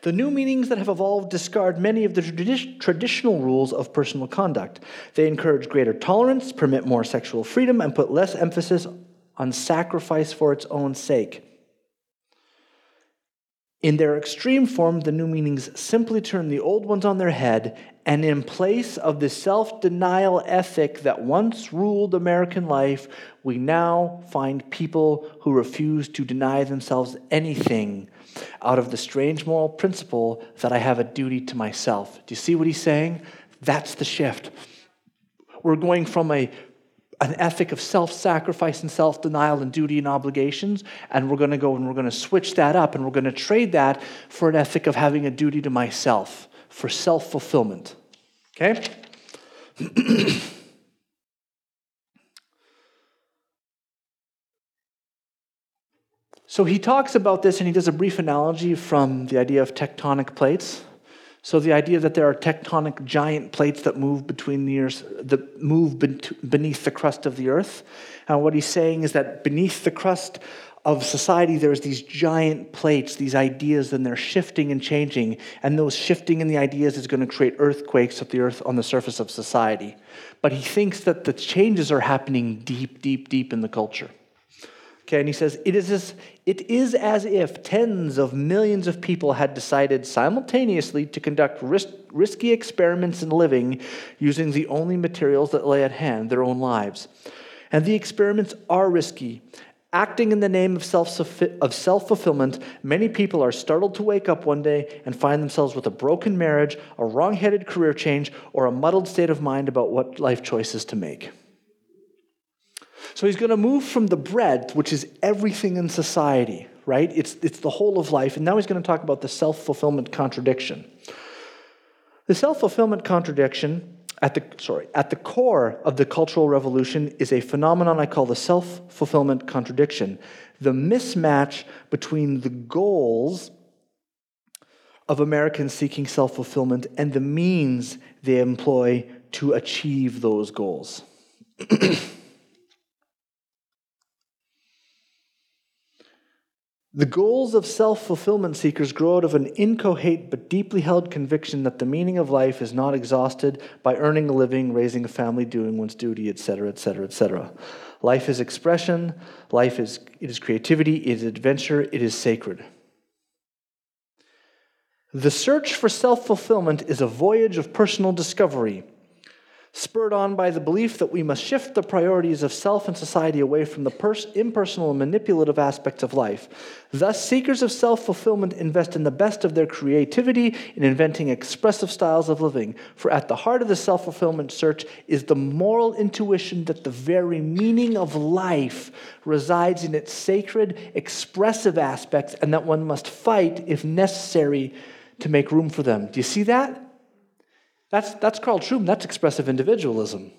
The new meanings that have evolved discard many of the tradi- traditional rules of personal conduct. They encourage greater tolerance, permit more sexual freedom, and put less emphasis on sacrifice for its own sake. In their extreme form, the new meanings simply turn the old ones on their head, and in place of the self denial ethic that once ruled American life, we now find people who refuse to deny themselves anything out of the strange moral principle that I have a duty to myself. Do you see what he's saying? That's the shift. We're going from a an ethic of self sacrifice and self denial and duty and obligations. And we're going to go and we're going to switch that up and we're going to trade that for an ethic of having a duty to myself, for self fulfillment. Okay? so he talks about this and he does a brief analogy from the idea of tectonic plates. So the idea that there are tectonic giant plates that move between the earth, that move beneath the crust of the earth. And what he's saying is that beneath the crust of society, there's these giant plates, these ideas, and they're shifting and changing. And those shifting in the ideas is going to create earthquakes of the earth on the surface of society. But he thinks that the changes are happening deep, deep, deep in the culture. Okay, and he says, it is, as, it is as if tens of millions of people had decided simultaneously to conduct risk, risky experiments in living using the only materials that lay at hand, their own lives. And the experiments are risky, Acting in the name of self fulfillment, many people are startled to wake up one day and find themselves with a broken marriage, a wrong headed career change, or a muddled state of mind about what life choices to make. So he's going to move from the bread, which is everything in society, right? It's, it's the whole of life. And now he's going to talk about the self fulfillment contradiction. The self fulfillment contradiction at the, sorry, at the core of the Cultural Revolution is a phenomenon I call the self fulfillment contradiction the mismatch between the goals of Americans seeking self fulfillment and the means they employ to achieve those goals. The goals of self fulfillment seekers grow out of an incoherent but deeply held conviction that the meaning of life is not exhausted by earning a living, raising a family, doing one's duty, etc., etc., etc. Life is expression, life is, it is creativity, it is adventure, it is sacred. The search for self fulfillment is a voyage of personal discovery spurred on by the belief that we must shift the priorities of self and society away from the pers- impersonal and manipulative aspects of life. Thus, seekers of self fulfillment invest in the best of their creativity in inventing expressive styles of living. For at the heart of the self fulfillment search is the moral intuition that the very meaning of life resides in its sacred, expressive aspects, and that one must fight, if necessary, to make room for them. Do you see that? That's, that's Carl Trueman. That's expressive individualism.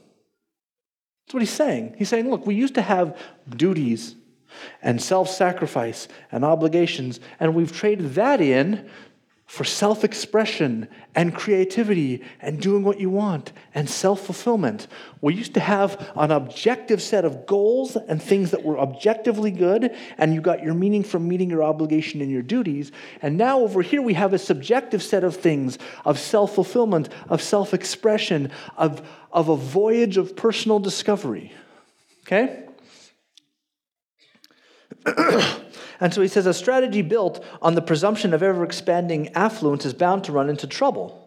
That's what he's saying. He's saying, look, we used to have duties and self sacrifice and obligations, and we've traded that in for self expression and creativity and doing what you want and self fulfillment. We used to have an objective set of goals and things that were objectively good, and you got your meaning from meeting your obligation and your duties. And now over here we have a subjective set of things of self fulfillment, of self expression, of, of a voyage of personal discovery. Okay? And so he says a strategy built on the presumption of ever expanding affluence is bound to run into trouble.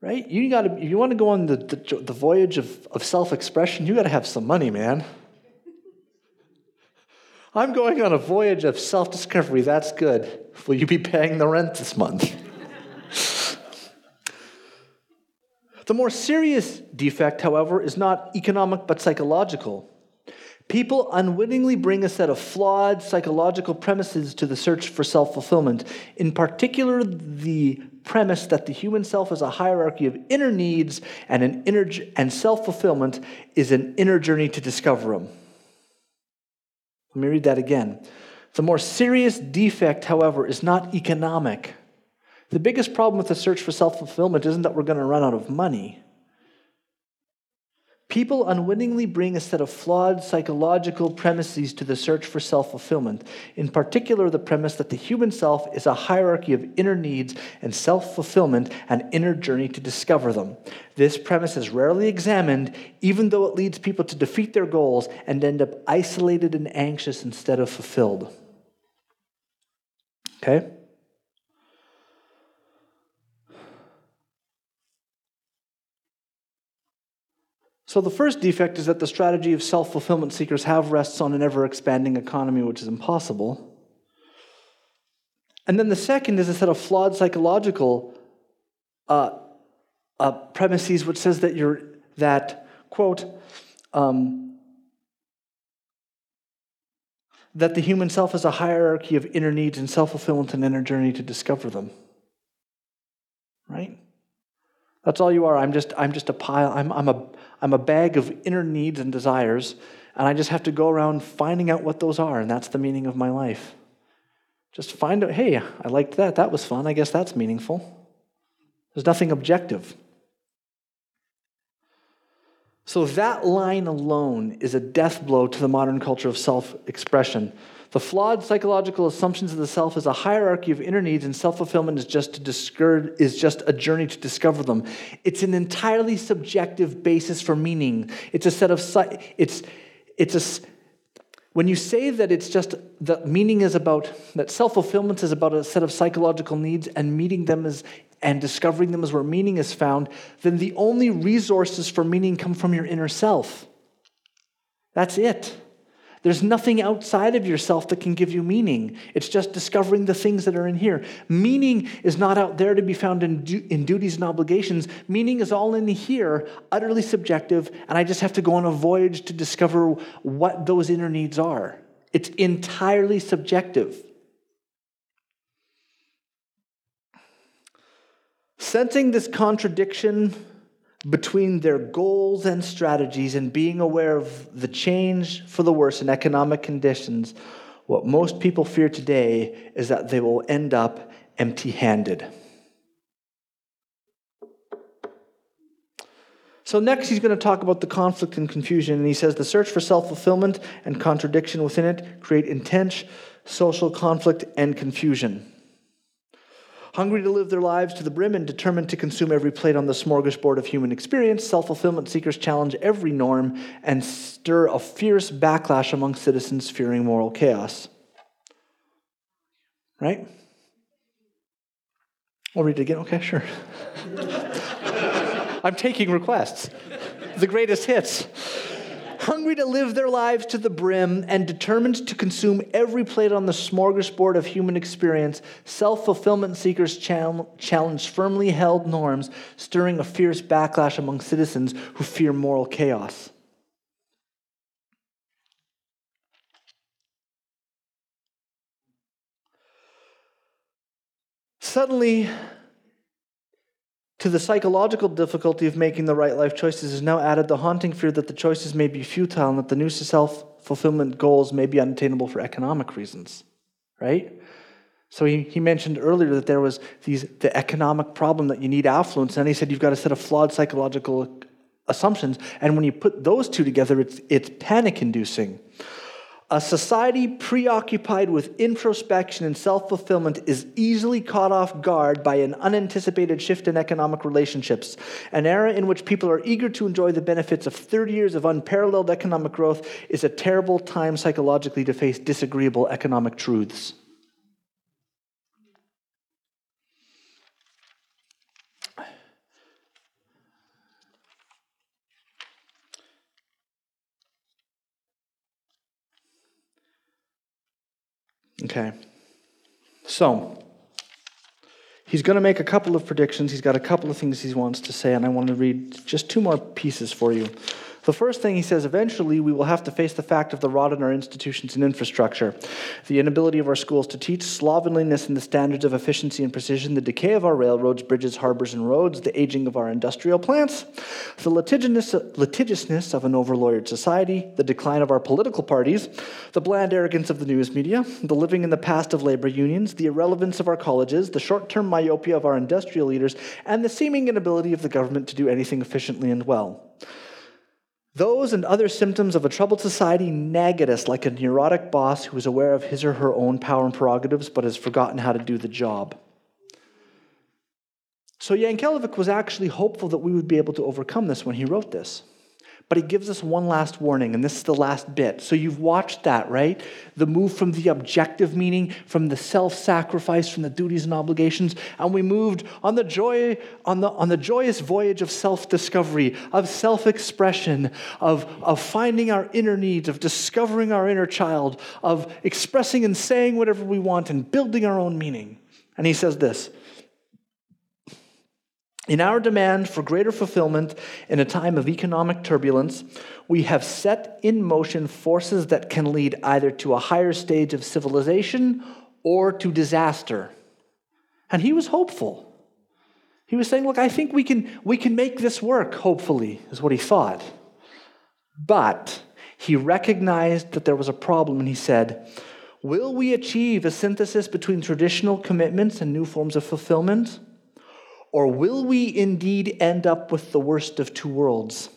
Right? You got to, if you want to go on the, the, the voyage of, of self expression, you got to have some money, man. I'm going on a voyage of self discovery. That's good. Will you be paying the rent this month? the more serious defect, however, is not economic but psychological. People unwittingly bring a set of flawed psychological premises to the search for self fulfillment, in particular, the premise that the human self is a hierarchy of inner needs and, an inner, and self fulfillment is an inner journey to discover them. Let me read that again. The more serious defect, however, is not economic. The biggest problem with the search for self fulfillment isn't that we're going to run out of money. People unwittingly bring a set of flawed psychological premises to the search for self fulfillment, in particular, the premise that the human self is a hierarchy of inner needs and self fulfillment, an inner journey to discover them. This premise is rarely examined, even though it leads people to defeat their goals and end up isolated and anxious instead of fulfilled. Okay? So, the first defect is that the strategy of self fulfillment seekers have rests on an ever expanding economy, which is impossible. And then the second is a set of flawed psychological uh, uh, premises, which says that you're that quote um, that the human self is a hierarchy of inner needs and self fulfillment and inner journey to discover them. Right? That's all you are. I'm just, I'm just a pile. I'm, I'm, a, I'm a bag of inner needs and desires, and I just have to go around finding out what those are, and that's the meaning of my life. Just find out, hey, I liked that. That was fun. I guess that's meaningful. There's nothing objective. So, that line alone is a death blow to the modern culture of self expression. The flawed psychological assumptions of the self as a hierarchy of inner needs, and self fulfillment is just is just a journey to discover them. It's an entirely subjective basis for meaning. It's a set of it's it's a when you say that it's just that meaning is about that self fulfillment is about a set of psychological needs and meeting them is and discovering them is where meaning is found, then the only resources for meaning come from your inner self. That's it. There's nothing outside of yourself that can give you meaning. It's just discovering the things that are in here. Meaning is not out there to be found in, du- in duties and obligations. Meaning is all in here, utterly subjective, and I just have to go on a voyage to discover what those inner needs are. It's entirely subjective. Sensing this contradiction between their goals and strategies and being aware of the change for the worse in economic conditions, what most people fear today is that they will end up empty handed. So, next, he's going to talk about the conflict and confusion. And he says the search for self fulfillment and contradiction within it create intense social conflict and confusion. Hungry to live their lives to the brim and determined to consume every plate on the smorgasbord of human experience, self fulfillment seekers challenge every norm and stir a fierce backlash among citizens fearing moral chaos. Right? I'll read it again. Okay, sure. I'm taking requests. The greatest hits hungry to live their lives to the brim and determined to consume every plate on the smorgasbord of human experience, self fulfillment seekers challenge firmly held norms, stirring a fierce backlash among citizens who fear moral chaos. Suddenly, to the psychological difficulty of making the right life choices is now added the haunting fear that the choices may be futile and that the new self fulfillment goals may be unattainable for economic reasons, right? So he, he mentioned earlier that there was these, the economic problem that you need affluence, and he said you've got a set of flawed psychological assumptions, and when you put those two together, it's, it's panic inducing. A society preoccupied with introspection and self fulfillment is easily caught off guard by an unanticipated shift in economic relationships. An era in which people are eager to enjoy the benefits of 30 years of unparalleled economic growth is a terrible time psychologically to face disagreeable economic truths. Okay. So, he's going to make a couple of predictions. He's got a couple of things he wants to say, and I want to read just two more pieces for you. The first thing he says eventually we will have to face the fact of the rot in our institutions and infrastructure, the inability of our schools to teach, slovenliness in the standards of efficiency and precision, the decay of our railroads, bridges, harbors, and roads, the aging of our industrial plants, the litigiousness of an overlawyered society, the decline of our political parties, the bland arrogance of the news media, the living in the past of labor unions, the irrelevance of our colleges, the short term myopia of our industrial leaders, and the seeming inability of the government to do anything efficiently and well. Those and other symptoms of a troubled society nag at us like a neurotic boss who is aware of his or her own power and prerogatives but has forgotten how to do the job. So Yankelovich was actually hopeful that we would be able to overcome this when he wrote this. But he gives us one last warning, and this is the last bit. So you've watched that, right? The move from the objective meaning, from the self-sacrifice, from the duties and obligations, and we moved on the joy, on the, on the joyous voyage of self-discovery, of self-expression, of, of finding our inner needs, of discovering our inner child, of expressing and saying whatever we want and building our own meaning. And he says this in our demand for greater fulfillment in a time of economic turbulence, we have set in motion forces that can lead either to a higher stage of civilization or to disaster. And he was hopeful. He was saying, Look, I think we can, we can make this work, hopefully, is what he thought. But he recognized that there was a problem and he said, Will we achieve a synthesis between traditional commitments and new forms of fulfillment? Or will we indeed end up with the worst of two worlds?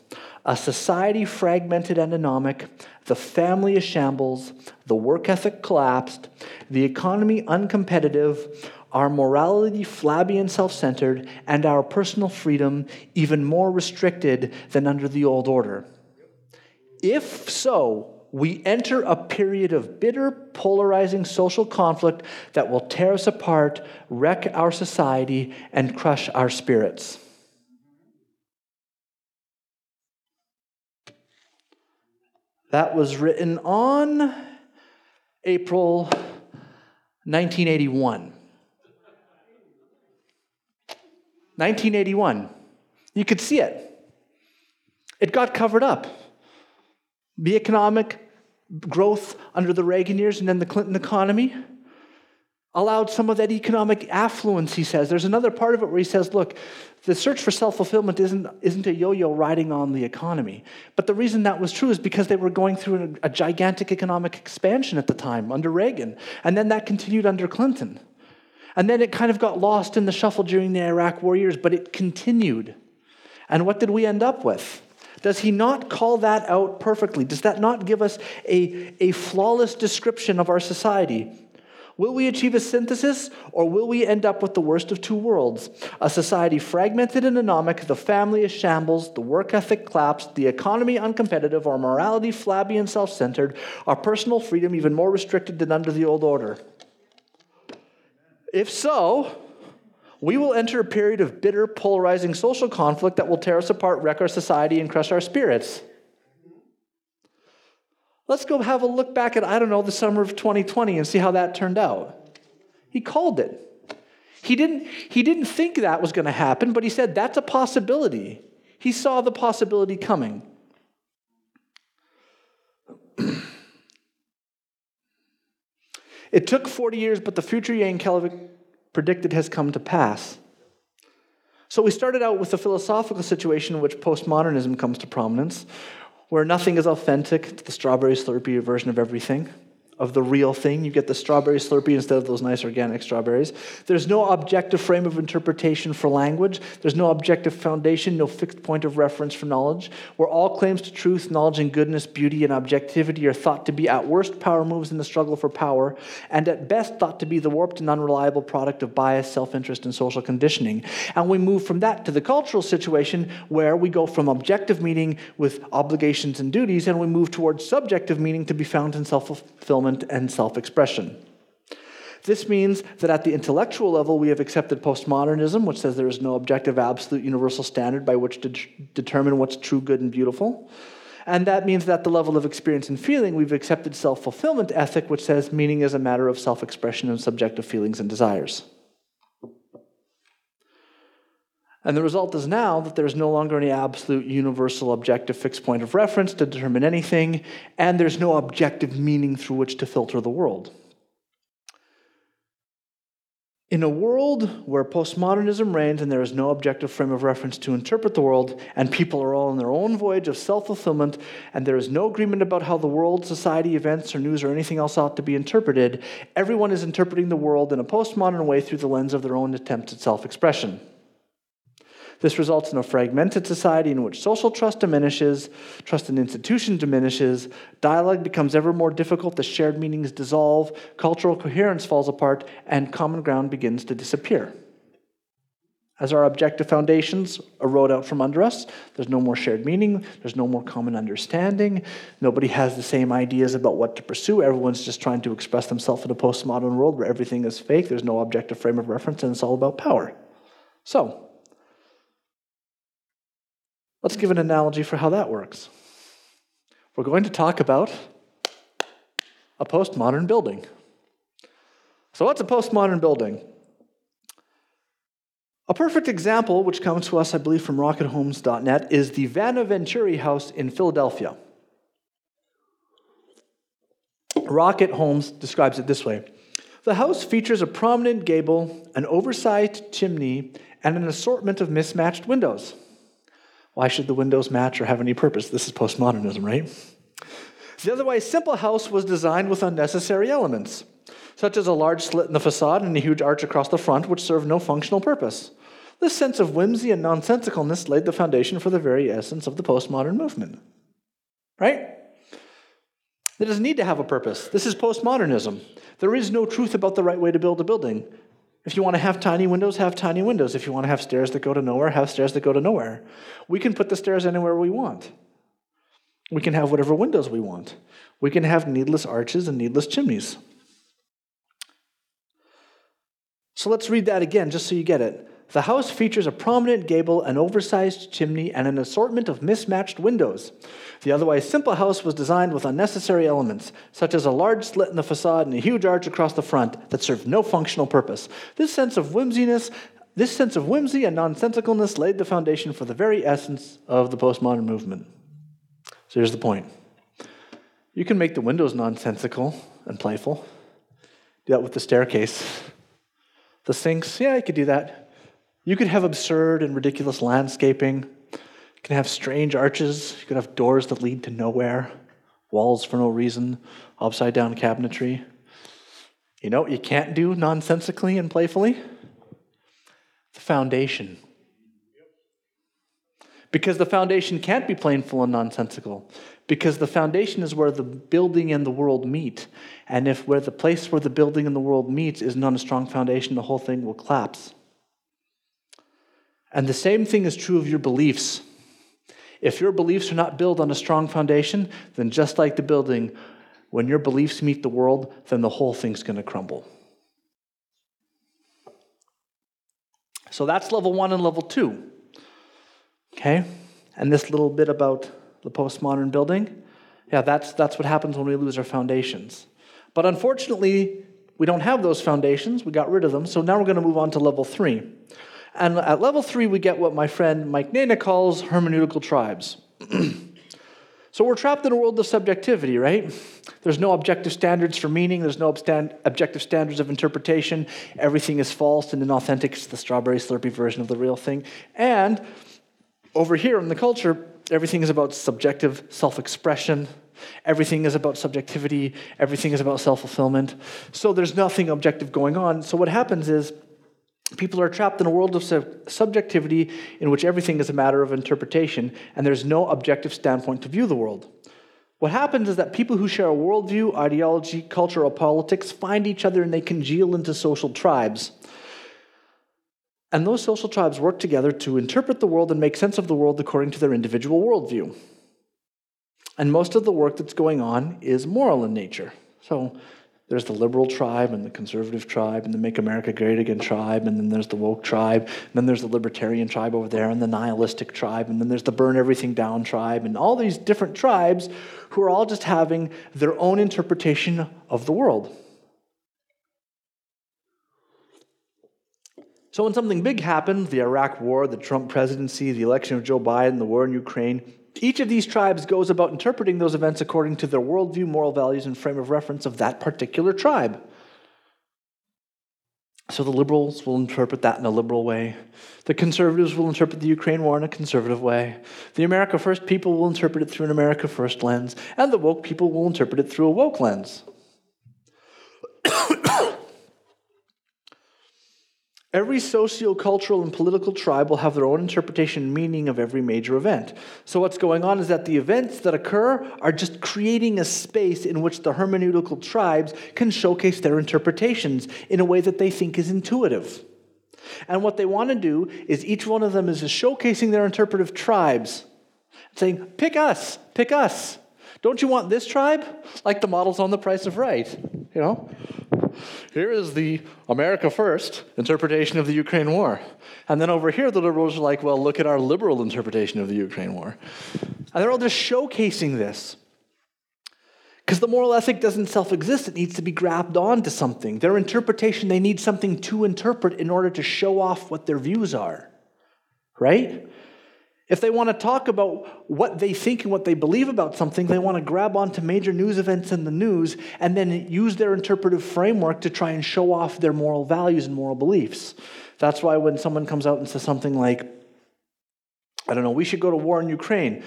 a society fragmented and anomic, the family a shambles, the work ethic collapsed, the economy uncompetitive, our morality flabby and self centered, and our personal freedom even more restricted than under the old order. If so, we enter a period of bitter, polarizing social conflict that will tear us apart, wreck our society, and crush our spirits. That was written on April 1981. 1981. You could see it. It got covered up. The economic growth under the Reagan years and then the Clinton economy allowed some of that economic affluence, he says. There's another part of it where he says, look, the search for self fulfillment isn't, isn't a yo yo riding on the economy. But the reason that was true is because they were going through a, a gigantic economic expansion at the time under Reagan. And then that continued under Clinton. And then it kind of got lost in the shuffle during the Iraq war years, but it continued. And what did we end up with? Does he not call that out perfectly? Does that not give us a, a flawless description of our society? Will we achieve a synthesis, or will we end up with the worst of two worlds? A society fragmented and anomic, the family is shambles, the work ethic collapsed, the economy uncompetitive, our morality flabby and self centered, our personal freedom even more restricted than under the old order. If so, we will enter a period of bitter, polarizing social conflict that will tear us apart, wreck our society, and crush our spirits. Let's go have a look back at, I don't know, the summer of 2020 and see how that turned out. He called it. He didn't, he didn't think that was going to happen, but he said that's a possibility. He saw the possibility coming. it took 40 years, but the future Yankelovich predicted has come to pass. So we started out with a philosophical situation in which postmodernism comes to prominence, where nothing is authentic, it's the strawberry slurpee version of everything of the real thing. You get the strawberry slurpee instead of those nice organic strawberries. There's no objective frame of interpretation for language. There's no objective foundation, no fixed point of reference for knowledge, where all claims to truth, knowledge, and goodness, beauty, and objectivity are thought to be at worst power moves in the struggle for power, and at best thought to be the warped and unreliable product of bias, self interest, and social conditioning. And we move from that to the cultural situation where we go from objective meaning with obligations and duties, and we move towards subjective meaning to be found in self fulfillment and self expression. This means that at the intellectual level, we have accepted postmodernism, which says there is no objective, absolute, universal standard by which to determine what's true, good, and beautiful. And that means that at the level of experience and feeling, we've accepted self fulfillment ethic, which says meaning is a matter of self expression and subjective feelings and desires. And the result is now that there's no longer any absolute, universal, objective fixed point of reference to determine anything, and there's no objective meaning through which to filter the world. In a world where postmodernism reigns and there is no objective frame of reference to interpret the world, and people are all on their own voyage of self fulfillment, and there is no agreement about how the world, society, events, or news, or anything else ought to be interpreted, everyone is interpreting the world in a postmodern way through the lens of their own attempts at self expression. This results in a fragmented society in which social trust diminishes, trust in institutions diminishes, dialogue becomes ever more difficult, the shared meanings dissolve, cultural coherence falls apart, and common ground begins to disappear. As our objective foundations erode out from under us, there's no more shared meaning, there's no more common understanding, nobody has the same ideas about what to pursue, everyone's just trying to express themselves in a postmodern world where everything is fake, there's no objective frame of reference, and it's all about power. So, Let's give an analogy for how that works. We're going to talk about a postmodern building. So, what's a postmodern building? A perfect example, which comes to us, I believe, from rockethomes.net, is the Vanna Venturi House in Philadelphia. Rocket Homes describes it this way The house features a prominent gable, an oversized chimney, and an assortment of mismatched windows. Why should the windows match or have any purpose? This is postmodernism, right? The otherwise simple house was designed with unnecessary elements, such as a large slit in the facade and a huge arch across the front, which served no functional purpose. This sense of whimsy and nonsensicalness laid the foundation for the very essence of the postmodern movement. Right? It doesn't need to have a purpose. This is postmodernism. There is no truth about the right way to build a building. If you want to have tiny windows, have tiny windows. If you want to have stairs that go to nowhere, have stairs that go to nowhere. We can put the stairs anywhere we want. We can have whatever windows we want. We can have needless arches and needless chimneys. So let's read that again just so you get it. The house features a prominent gable, an oversized chimney, and an assortment of mismatched windows. The otherwise simple house was designed with unnecessary elements, such as a large slit in the facade and a huge arch across the front that served no functional purpose. This sense of whimsiness, this sense of whimsy and nonsensicalness laid the foundation for the very essence of the postmodern movement. So here's the point. You can make the windows nonsensical and playful. Do that with the staircase. The sinks, yeah, you could do that. You could have absurd and ridiculous landscaping. You can have strange arches. You could have doors that lead to nowhere, walls for no reason, upside down cabinetry. You know what you can't do nonsensically and playfully? The foundation. Because the foundation can't be plainful and nonsensical. Because the foundation is where the building and the world meet. And if where the place where the building and the world meets is not on a strong foundation, the whole thing will collapse. And the same thing is true of your beliefs. If your beliefs are not built on a strong foundation, then just like the building, when your beliefs meet the world, then the whole thing's going to crumble. So that's level one and level two. Okay? And this little bit about the postmodern building, yeah, that's, that's what happens when we lose our foundations. But unfortunately, we don't have those foundations. We got rid of them. So now we're going to move on to level three. And at level three, we get what my friend Mike Nayna calls hermeneutical tribes. so we're trapped in a world of subjectivity, right? There's no objective standards for meaning, there's no objective standards of interpretation. Everything is false and inauthentic. It's the strawberry slurpee version of the real thing. And over here in the culture, everything is about subjective self expression. Everything is about subjectivity. Everything is about self fulfillment. So there's nothing objective going on. So what happens is, People are trapped in a world of subjectivity in which everything is a matter of interpretation, and there's no objective standpoint to view the world. What happens is that people who share a worldview, ideology, culture, or politics find each other and they congeal into social tribes. And those social tribes work together to interpret the world and make sense of the world according to their individual worldview. And most of the work that's going on is moral in nature. So there's the liberal tribe and the conservative tribe and the Make America Great Again tribe, and then there's the woke tribe, and then there's the libertarian tribe over there, and the nihilistic tribe, and then there's the burn everything down tribe, and all these different tribes who are all just having their own interpretation of the world. So when something big happened, the Iraq War, the Trump presidency, the election of Joe Biden, the war in Ukraine, each of these tribes goes about interpreting those events according to their worldview, moral values, and frame of reference of that particular tribe. So the liberals will interpret that in a liberal way. The conservatives will interpret the Ukraine war in a conservative way. The America First people will interpret it through an America First lens. And the woke people will interpret it through a woke lens. Every socio-cultural and political tribe will have their own interpretation and meaning of every major event. So what's going on is that the events that occur are just creating a space in which the hermeneutical tribes can showcase their interpretations in a way that they think is intuitive. And what they want to do is each one of them is showcasing their interpretive tribes, saying, pick us, pick us. Don't you want this tribe? Like the models on the Price is Right, you know? Here is the America First interpretation of the Ukraine war. And then over here, the liberals are like, well, look at our liberal interpretation of the Ukraine war. And they're all just showcasing this. Because the moral ethic doesn't self exist, it needs to be grabbed onto something. Their interpretation, they need something to interpret in order to show off what their views are. Right? If they want to talk about what they think and what they believe about something, they want to grab onto major news events in the news and then use their interpretive framework to try and show off their moral values and moral beliefs. That's why when someone comes out and says something like, I don't know, we should go to war in Ukraine,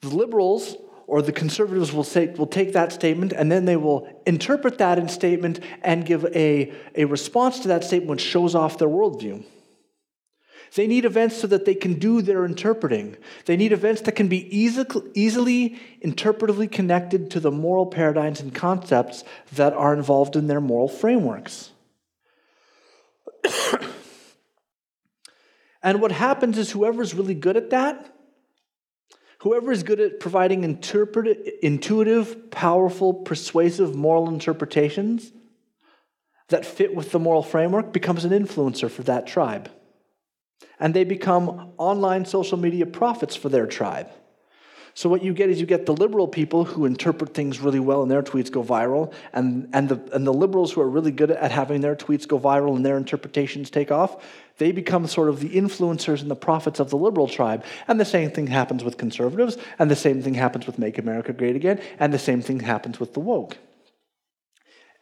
the liberals or the conservatives will, say, will take that statement and then they will interpret that in statement and give a, a response to that statement which shows off their worldview. They need events so that they can do their interpreting. They need events that can be easy, easily interpretively connected to the moral paradigms and concepts that are involved in their moral frameworks. and what happens is whoever's really good at that, whoever is good at providing intuitive, powerful, persuasive moral interpretations that fit with the moral framework becomes an influencer for that tribe and they become online social media prophets for their tribe. So what you get is you get the liberal people who interpret things really well and their tweets go viral, and, and, the, and the liberals who are really good at having their tweets go viral and their interpretations take off, they become sort of the influencers and the prophets of the liberal tribe. And the same thing happens with conservatives, and the same thing happens with Make America Great Again, and the same thing happens with the woke.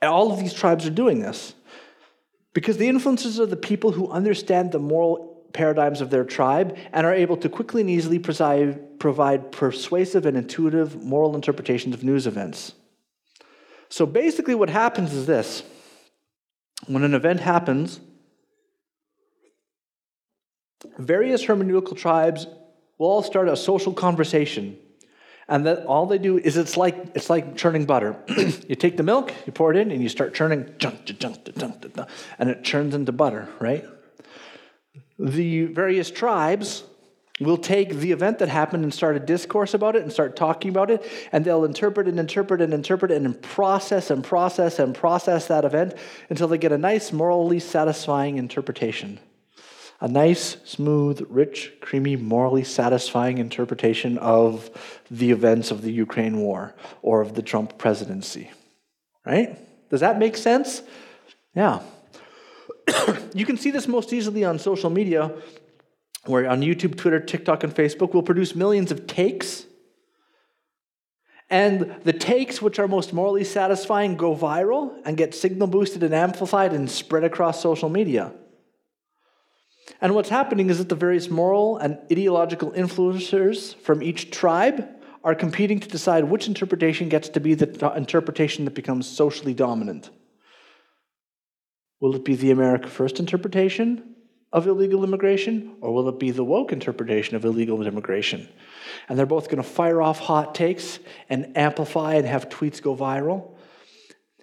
And all of these tribes are doing this because the influencers are the people who understand the moral paradigms of their tribe and are able to quickly and easily preside, provide persuasive and intuitive moral interpretations of news events. So basically, what happens is this when an event happens, various hermeneutical tribes will all start a social conversation. And that all they do is it's like it's like churning butter. you take the milk, you pour it in, and you start churning, and it churns into butter, right? The various tribes will take the event that happened and start a discourse about it and start talking about it, and they'll interpret and interpret and interpret and process and process and process that event until they get a nice, morally satisfying interpretation. A nice, smooth, rich, creamy, morally satisfying interpretation of the events of the Ukraine war or of the Trump presidency. Right? Does that make sense? Yeah. you can see this most easily on social media, where on YouTube, Twitter, TikTok, and Facebook, we'll produce millions of takes. And the takes, which are most morally satisfying, go viral and get signal boosted and amplified and spread across social media. And what's happening is that the various moral and ideological influencers from each tribe are competing to decide which interpretation gets to be the interpretation that becomes socially dominant. Will it be the America First interpretation of illegal immigration, or will it be the woke interpretation of illegal immigration? And they're both going to fire off hot takes and amplify and have tweets go viral.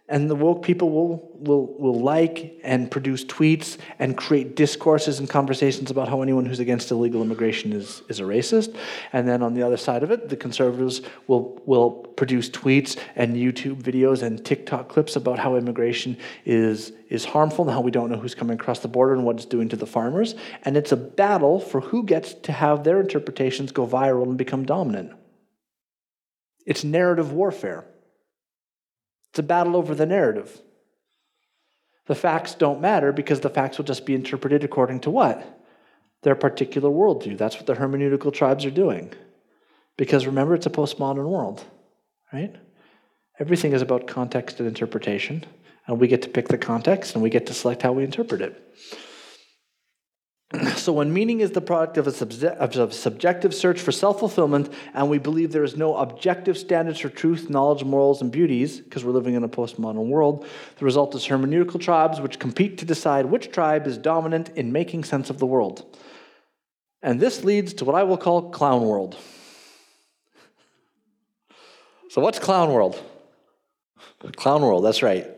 And the woke people will, will, will like and produce tweets and create discourses and conversations about how anyone who's against illegal immigration is, is a racist. And then on the other side of it, the conservatives will, will produce tweets and YouTube videos and TikTok clips about how immigration is, is harmful and how we don't know who's coming across the border and what it's doing to the farmers. And it's a battle for who gets to have their interpretations go viral and become dominant. It's narrative warfare. It's a battle over the narrative. The facts don't matter because the facts will just be interpreted according to what? Their particular worldview. That's what the hermeneutical tribes are doing. Because remember, it's a postmodern world, right? Everything is about context and interpretation, and we get to pick the context and we get to select how we interpret it. So, when meaning is the product of a, of a subjective search for self fulfillment, and we believe there is no objective standards for truth, knowledge, morals, and beauties, because we're living in a postmodern world, the result is hermeneutical tribes which compete to decide which tribe is dominant in making sense of the world. And this leads to what I will call clown world. So, what's clown world? Clown world, that's right.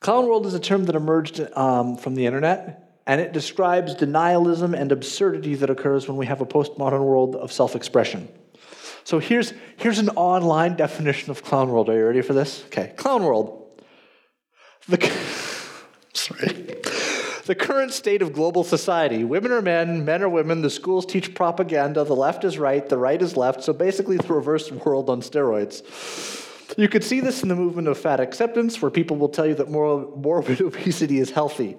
Clown world is a term that emerged um, from the internet, and it describes denialism and absurdity that occurs when we have a postmodern world of self expression. So here's, here's an online definition of clown world. Are you ready for this? Okay, clown world. The, sorry. The current state of global society. Women are men, men are women, the schools teach propaganda, the left is right, the right is left, so basically the reverse world on steroids. You could see this in the movement of fat acceptance, where people will tell you that morbid obesity is healthy.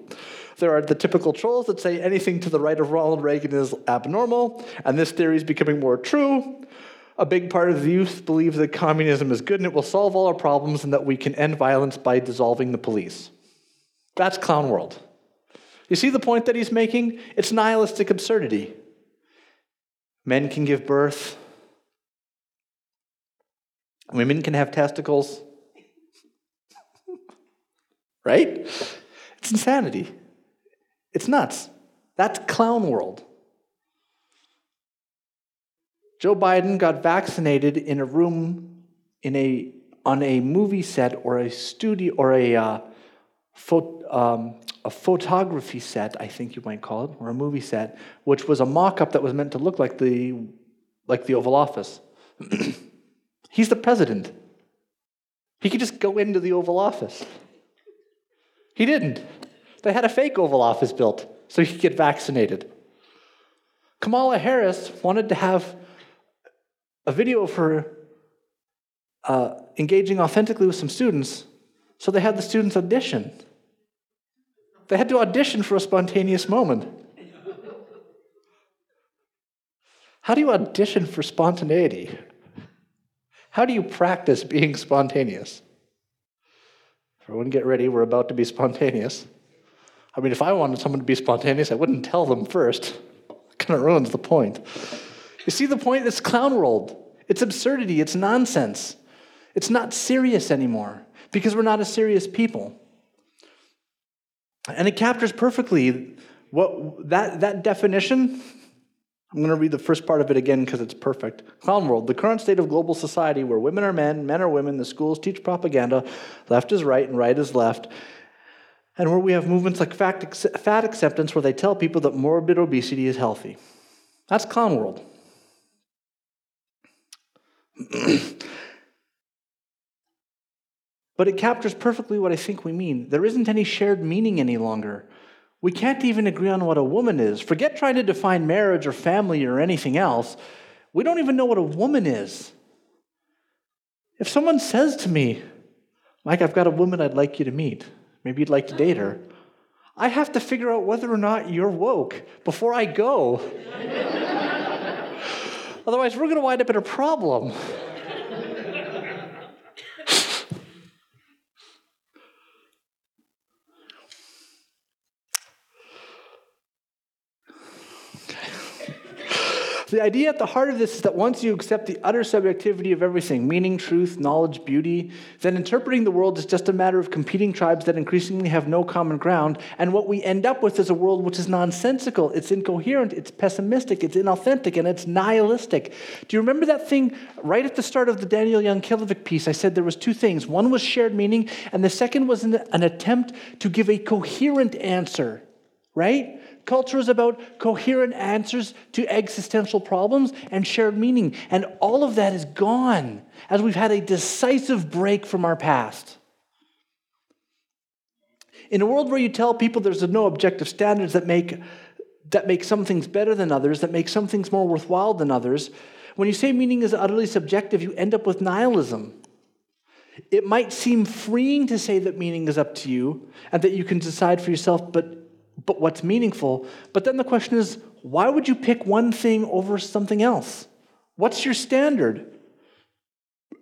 There are the typical trolls that say anything to the right of Ronald Reagan is abnormal, and this theory is becoming more true. A big part of the youth believes that communism is good and it will solve all our problems and that we can end violence by dissolving the police. That's clown world. You see the point that he's making? It's nihilistic absurdity. Men can give birth, Women can have testicles. right? It's insanity. It's nuts. That's clown world. Joe Biden got vaccinated in a room in a on a movie set or a studio or a uh, um, a photography set, I think you might call it, or a movie set, which was a mock-up that was meant to look like the like the Oval Office. He's the president. He could just go into the Oval Office. He didn't. They had a fake Oval Office built so he could get vaccinated. Kamala Harris wanted to have a video of her uh, engaging authentically with some students, so they had the students audition. They had to audition for a spontaneous moment. How do you audition for spontaneity? How do you practice being spontaneous? Everyone get ready, we're about to be spontaneous. I mean, if I wanted someone to be spontaneous, I wouldn't tell them first. It kind of ruins the point. You see the point? It's clown world. It's absurdity. It's nonsense. It's not serious anymore because we're not a serious people. And it captures perfectly what that, that definition. I'm going to read the first part of it again because it's perfect. Clown world, the current state of global society where women are men, men are women, the schools teach propaganda, left is right and right is left, and where we have movements like fat acceptance where they tell people that morbid obesity is healthy. That's clown world. but it captures perfectly what I think we mean. There isn't any shared meaning any longer. We can't even agree on what a woman is. Forget trying to define marriage or family or anything else. We don't even know what a woman is. If someone says to me, Mike, I've got a woman I'd like you to meet, maybe you'd like to date her, I have to figure out whether or not you're woke before I go. Otherwise, we're going to wind up in a problem. The idea at the heart of this is that once you accept the utter subjectivity of everything meaning, truth, knowledge, beauty then interpreting the world is just a matter of competing tribes that increasingly have no common ground. And what we end up with is a world which is nonsensical, it's incoherent, it's pessimistic, it's inauthentic, and it's nihilistic. Do you remember that thing right at the start of the Daniel Yankelovich piece? I said there was two things. One was shared meaning, and the second was an attempt to give a coherent answer, right? Culture is about coherent answers to existential problems and shared meaning. And all of that is gone as we've had a decisive break from our past. In a world where you tell people there's no objective standards that make, that make some things better than others, that make some things more worthwhile than others, when you say meaning is utterly subjective, you end up with nihilism. It might seem freeing to say that meaning is up to you and that you can decide for yourself, but but what's meaningful. But then the question is, why would you pick one thing over something else? What's your standard?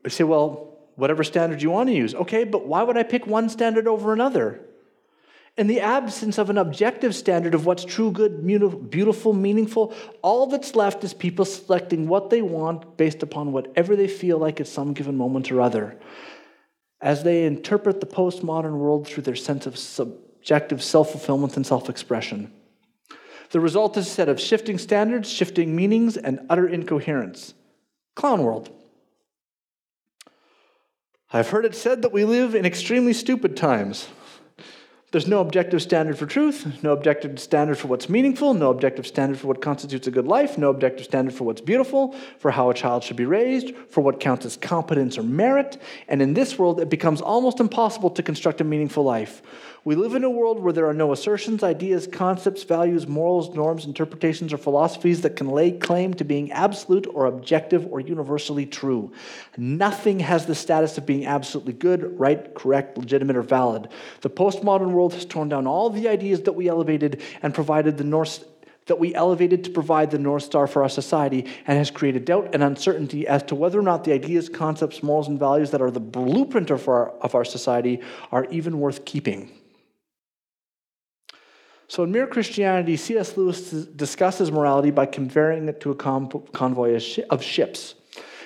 I say, well, whatever standard you want to use. Okay, but why would I pick one standard over another? In the absence of an objective standard of what's true, good, beautiful, meaningful, all that's left is people selecting what they want based upon whatever they feel like at some given moment or other. As they interpret the postmodern world through their sense of sub- objective self fulfillment and self expression. The result is a set of shifting standards, shifting meanings, and utter incoherence. Clown world. I've heard it said that we live in extremely stupid times. There's no objective standard for truth, no objective standard for what's meaningful, no objective standard for what constitutes a good life, no objective standard for what's beautiful, for how a child should be raised, for what counts as competence or merit. And in this world, it becomes almost impossible to construct a meaningful life. We live in a world where there are no assertions, ideas, concepts, values, morals, norms, interpretations, or philosophies that can lay claim to being absolute or objective or universally true. Nothing has the status of being absolutely good, right, correct, legitimate, or valid. The postmodern world has torn down all the ideas that we elevated and provided the North that we elevated to provide the North Star for our society and has created doubt and uncertainty as to whether or not the ideas, concepts, morals, and values that are the blueprint of our, of our society are even worth keeping. So in Mere Christianity, C.S. Lewis discusses morality by comparing it to a convoy of ships.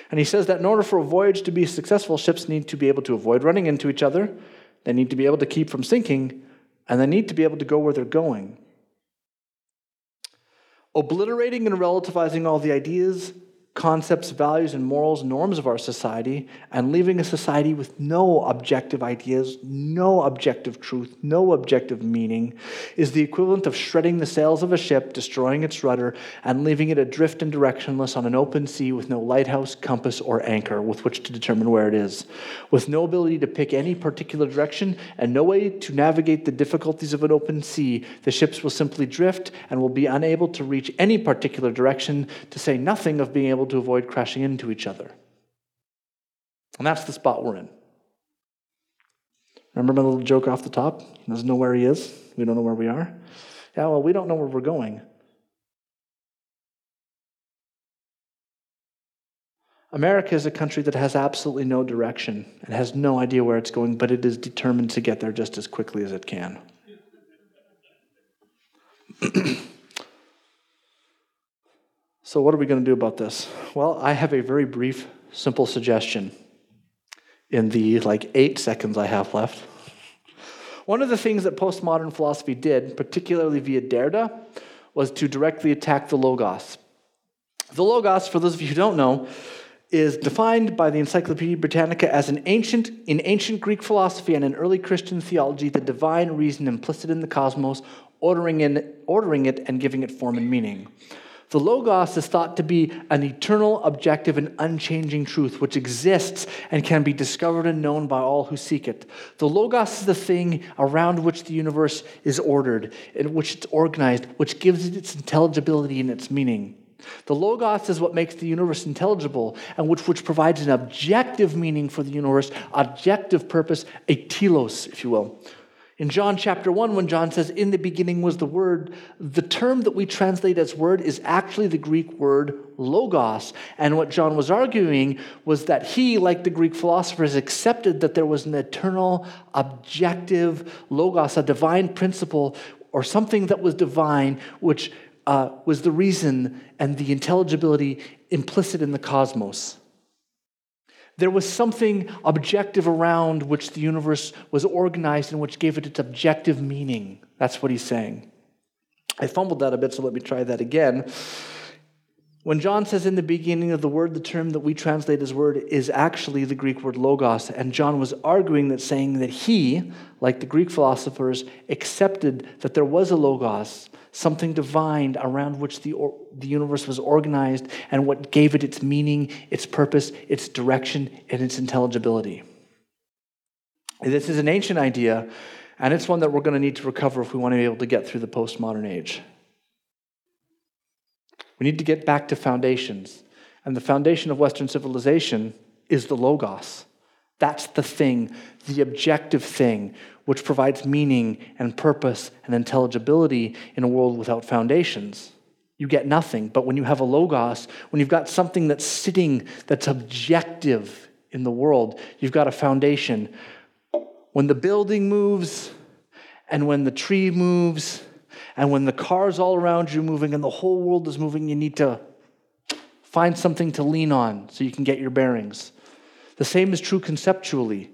And he says that in order for a voyage to be successful, ships need to be able to avoid running into each other, they need to be able to keep from sinking, and they need to be able to go where they're going. obliterating and relativizing all the ideas, concepts, values, and morals, norms of our society, and leaving a society with no objective ideas, no objective truth, no objective meaning, is the equivalent of shredding the sails of a ship, destroying its rudder, and leaving it adrift and directionless on an open sea with no lighthouse, compass, or anchor with which to determine where it is. With no ability to pick any particular direction and no way to navigate the difficulties of an open sea, the ships will simply drift and will be unable to reach any particular direction, to say nothing of being able able to avoid crashing into each other. And that's the spot we're in. Remember my little joke off the top? He doesn't know where he is. We don't know where we are. Yeah, well, we don't know where we're going. America is a country that has absolutely no direction and has no idea where it's going, but it is determined to get there just as quickly as it can. So, what are we going to do about this? Well, I have a very brief, simple suggestion in the like eight seconds I have left. One of the things that postmodern philosophy did, particularly via Derrida, was to directly attack the Logos. The Logos, for those of you who don't know, is defined by the Encyclopedia Britannica as an ancient, in ancient Greek philosophy and in early Christian theology, the divine reason implicit in the cosmos, ordering, in, ordering it and giving it form and meaning. The Logos is thought to be an eternal, objective, and unchanging truth which exists and can be discovered and known by all who seek it. The Logos is the thing around which the universe is ordered, in which it's organized, which gives it its intelligibility and its meaning. The Logos is what makes the universe intelligible and which, which provides an objective meaning for the universe, objective purpose, a telos, if you will. In John chapter 1, when John says, In the beginning was the Word, the term that we translate as word is actually the Greek word logos. And what John was arguing was that he, like the Greek philosophers, accepted that there was an eternal, objective logos, a divine principle, or something that was divine, which uh, was the reason and the intelligibility implicit in the cosmos. There was something objective around which the universe was organized and which gave it its objective meaning. That's what he's saying. I fumbled that a bit, so let me try that again. When John says in the beginning of the word, the term that we translate as word is actually the Greek word logos. And John was arguing that, saying that he, like the Greek philosophers, accepted that there was a logos, something divine around which the, or, the universe was organized and what gave it its meaning, its purpose, its direction, and its intelligibility. This is an ancient idea, and it's one that we're going to need to recover if we want to be able to get through the postmodern age. We need to get back to foundations. And the foundation of Western civilization is the Logos. That's the thing, the objective thing, which provides meaning and purpose and intelligibility in a world without foundations. You get nothing. But when you have a logos, when you've got something that's sitting, that's objective in the world, you've got a foundation. When the building moves, and when the tree moves, and when the cars all around you moving and the whole world is moving, you need to find something to lean on so you can get your bearings. The same is true conceptually.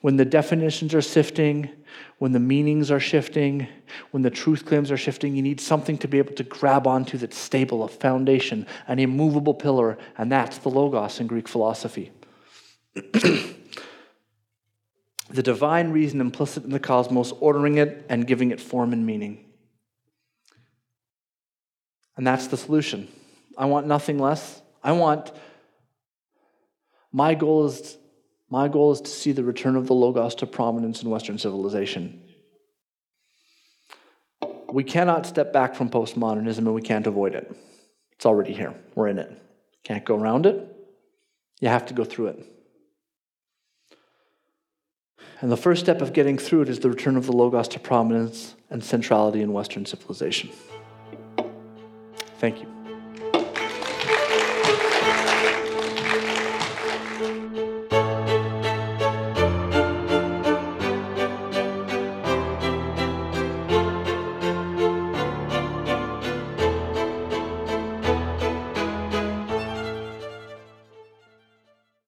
When the definitions are sifting, when the meanings are shifting, when the truth claims are shifting, you need something to be able to grab onto that's stable, a foundation, an immovable pillar, and that's the Logos in Greek philosophy. the divine reason implicit in the cosmos, ordering it and giving it form and meaning. And that's the solution. I want nothing less. I want my goal is my goal is to see the return of the Logos to prominence in Western civilization. We cannot step back from postmodernism and we can't avoid it. It's already here. We're in it. Can't go around it. You have to go through it. And the first step of getting through it is the return of the Logos to prominence and centrality in Western civilization. Thank you.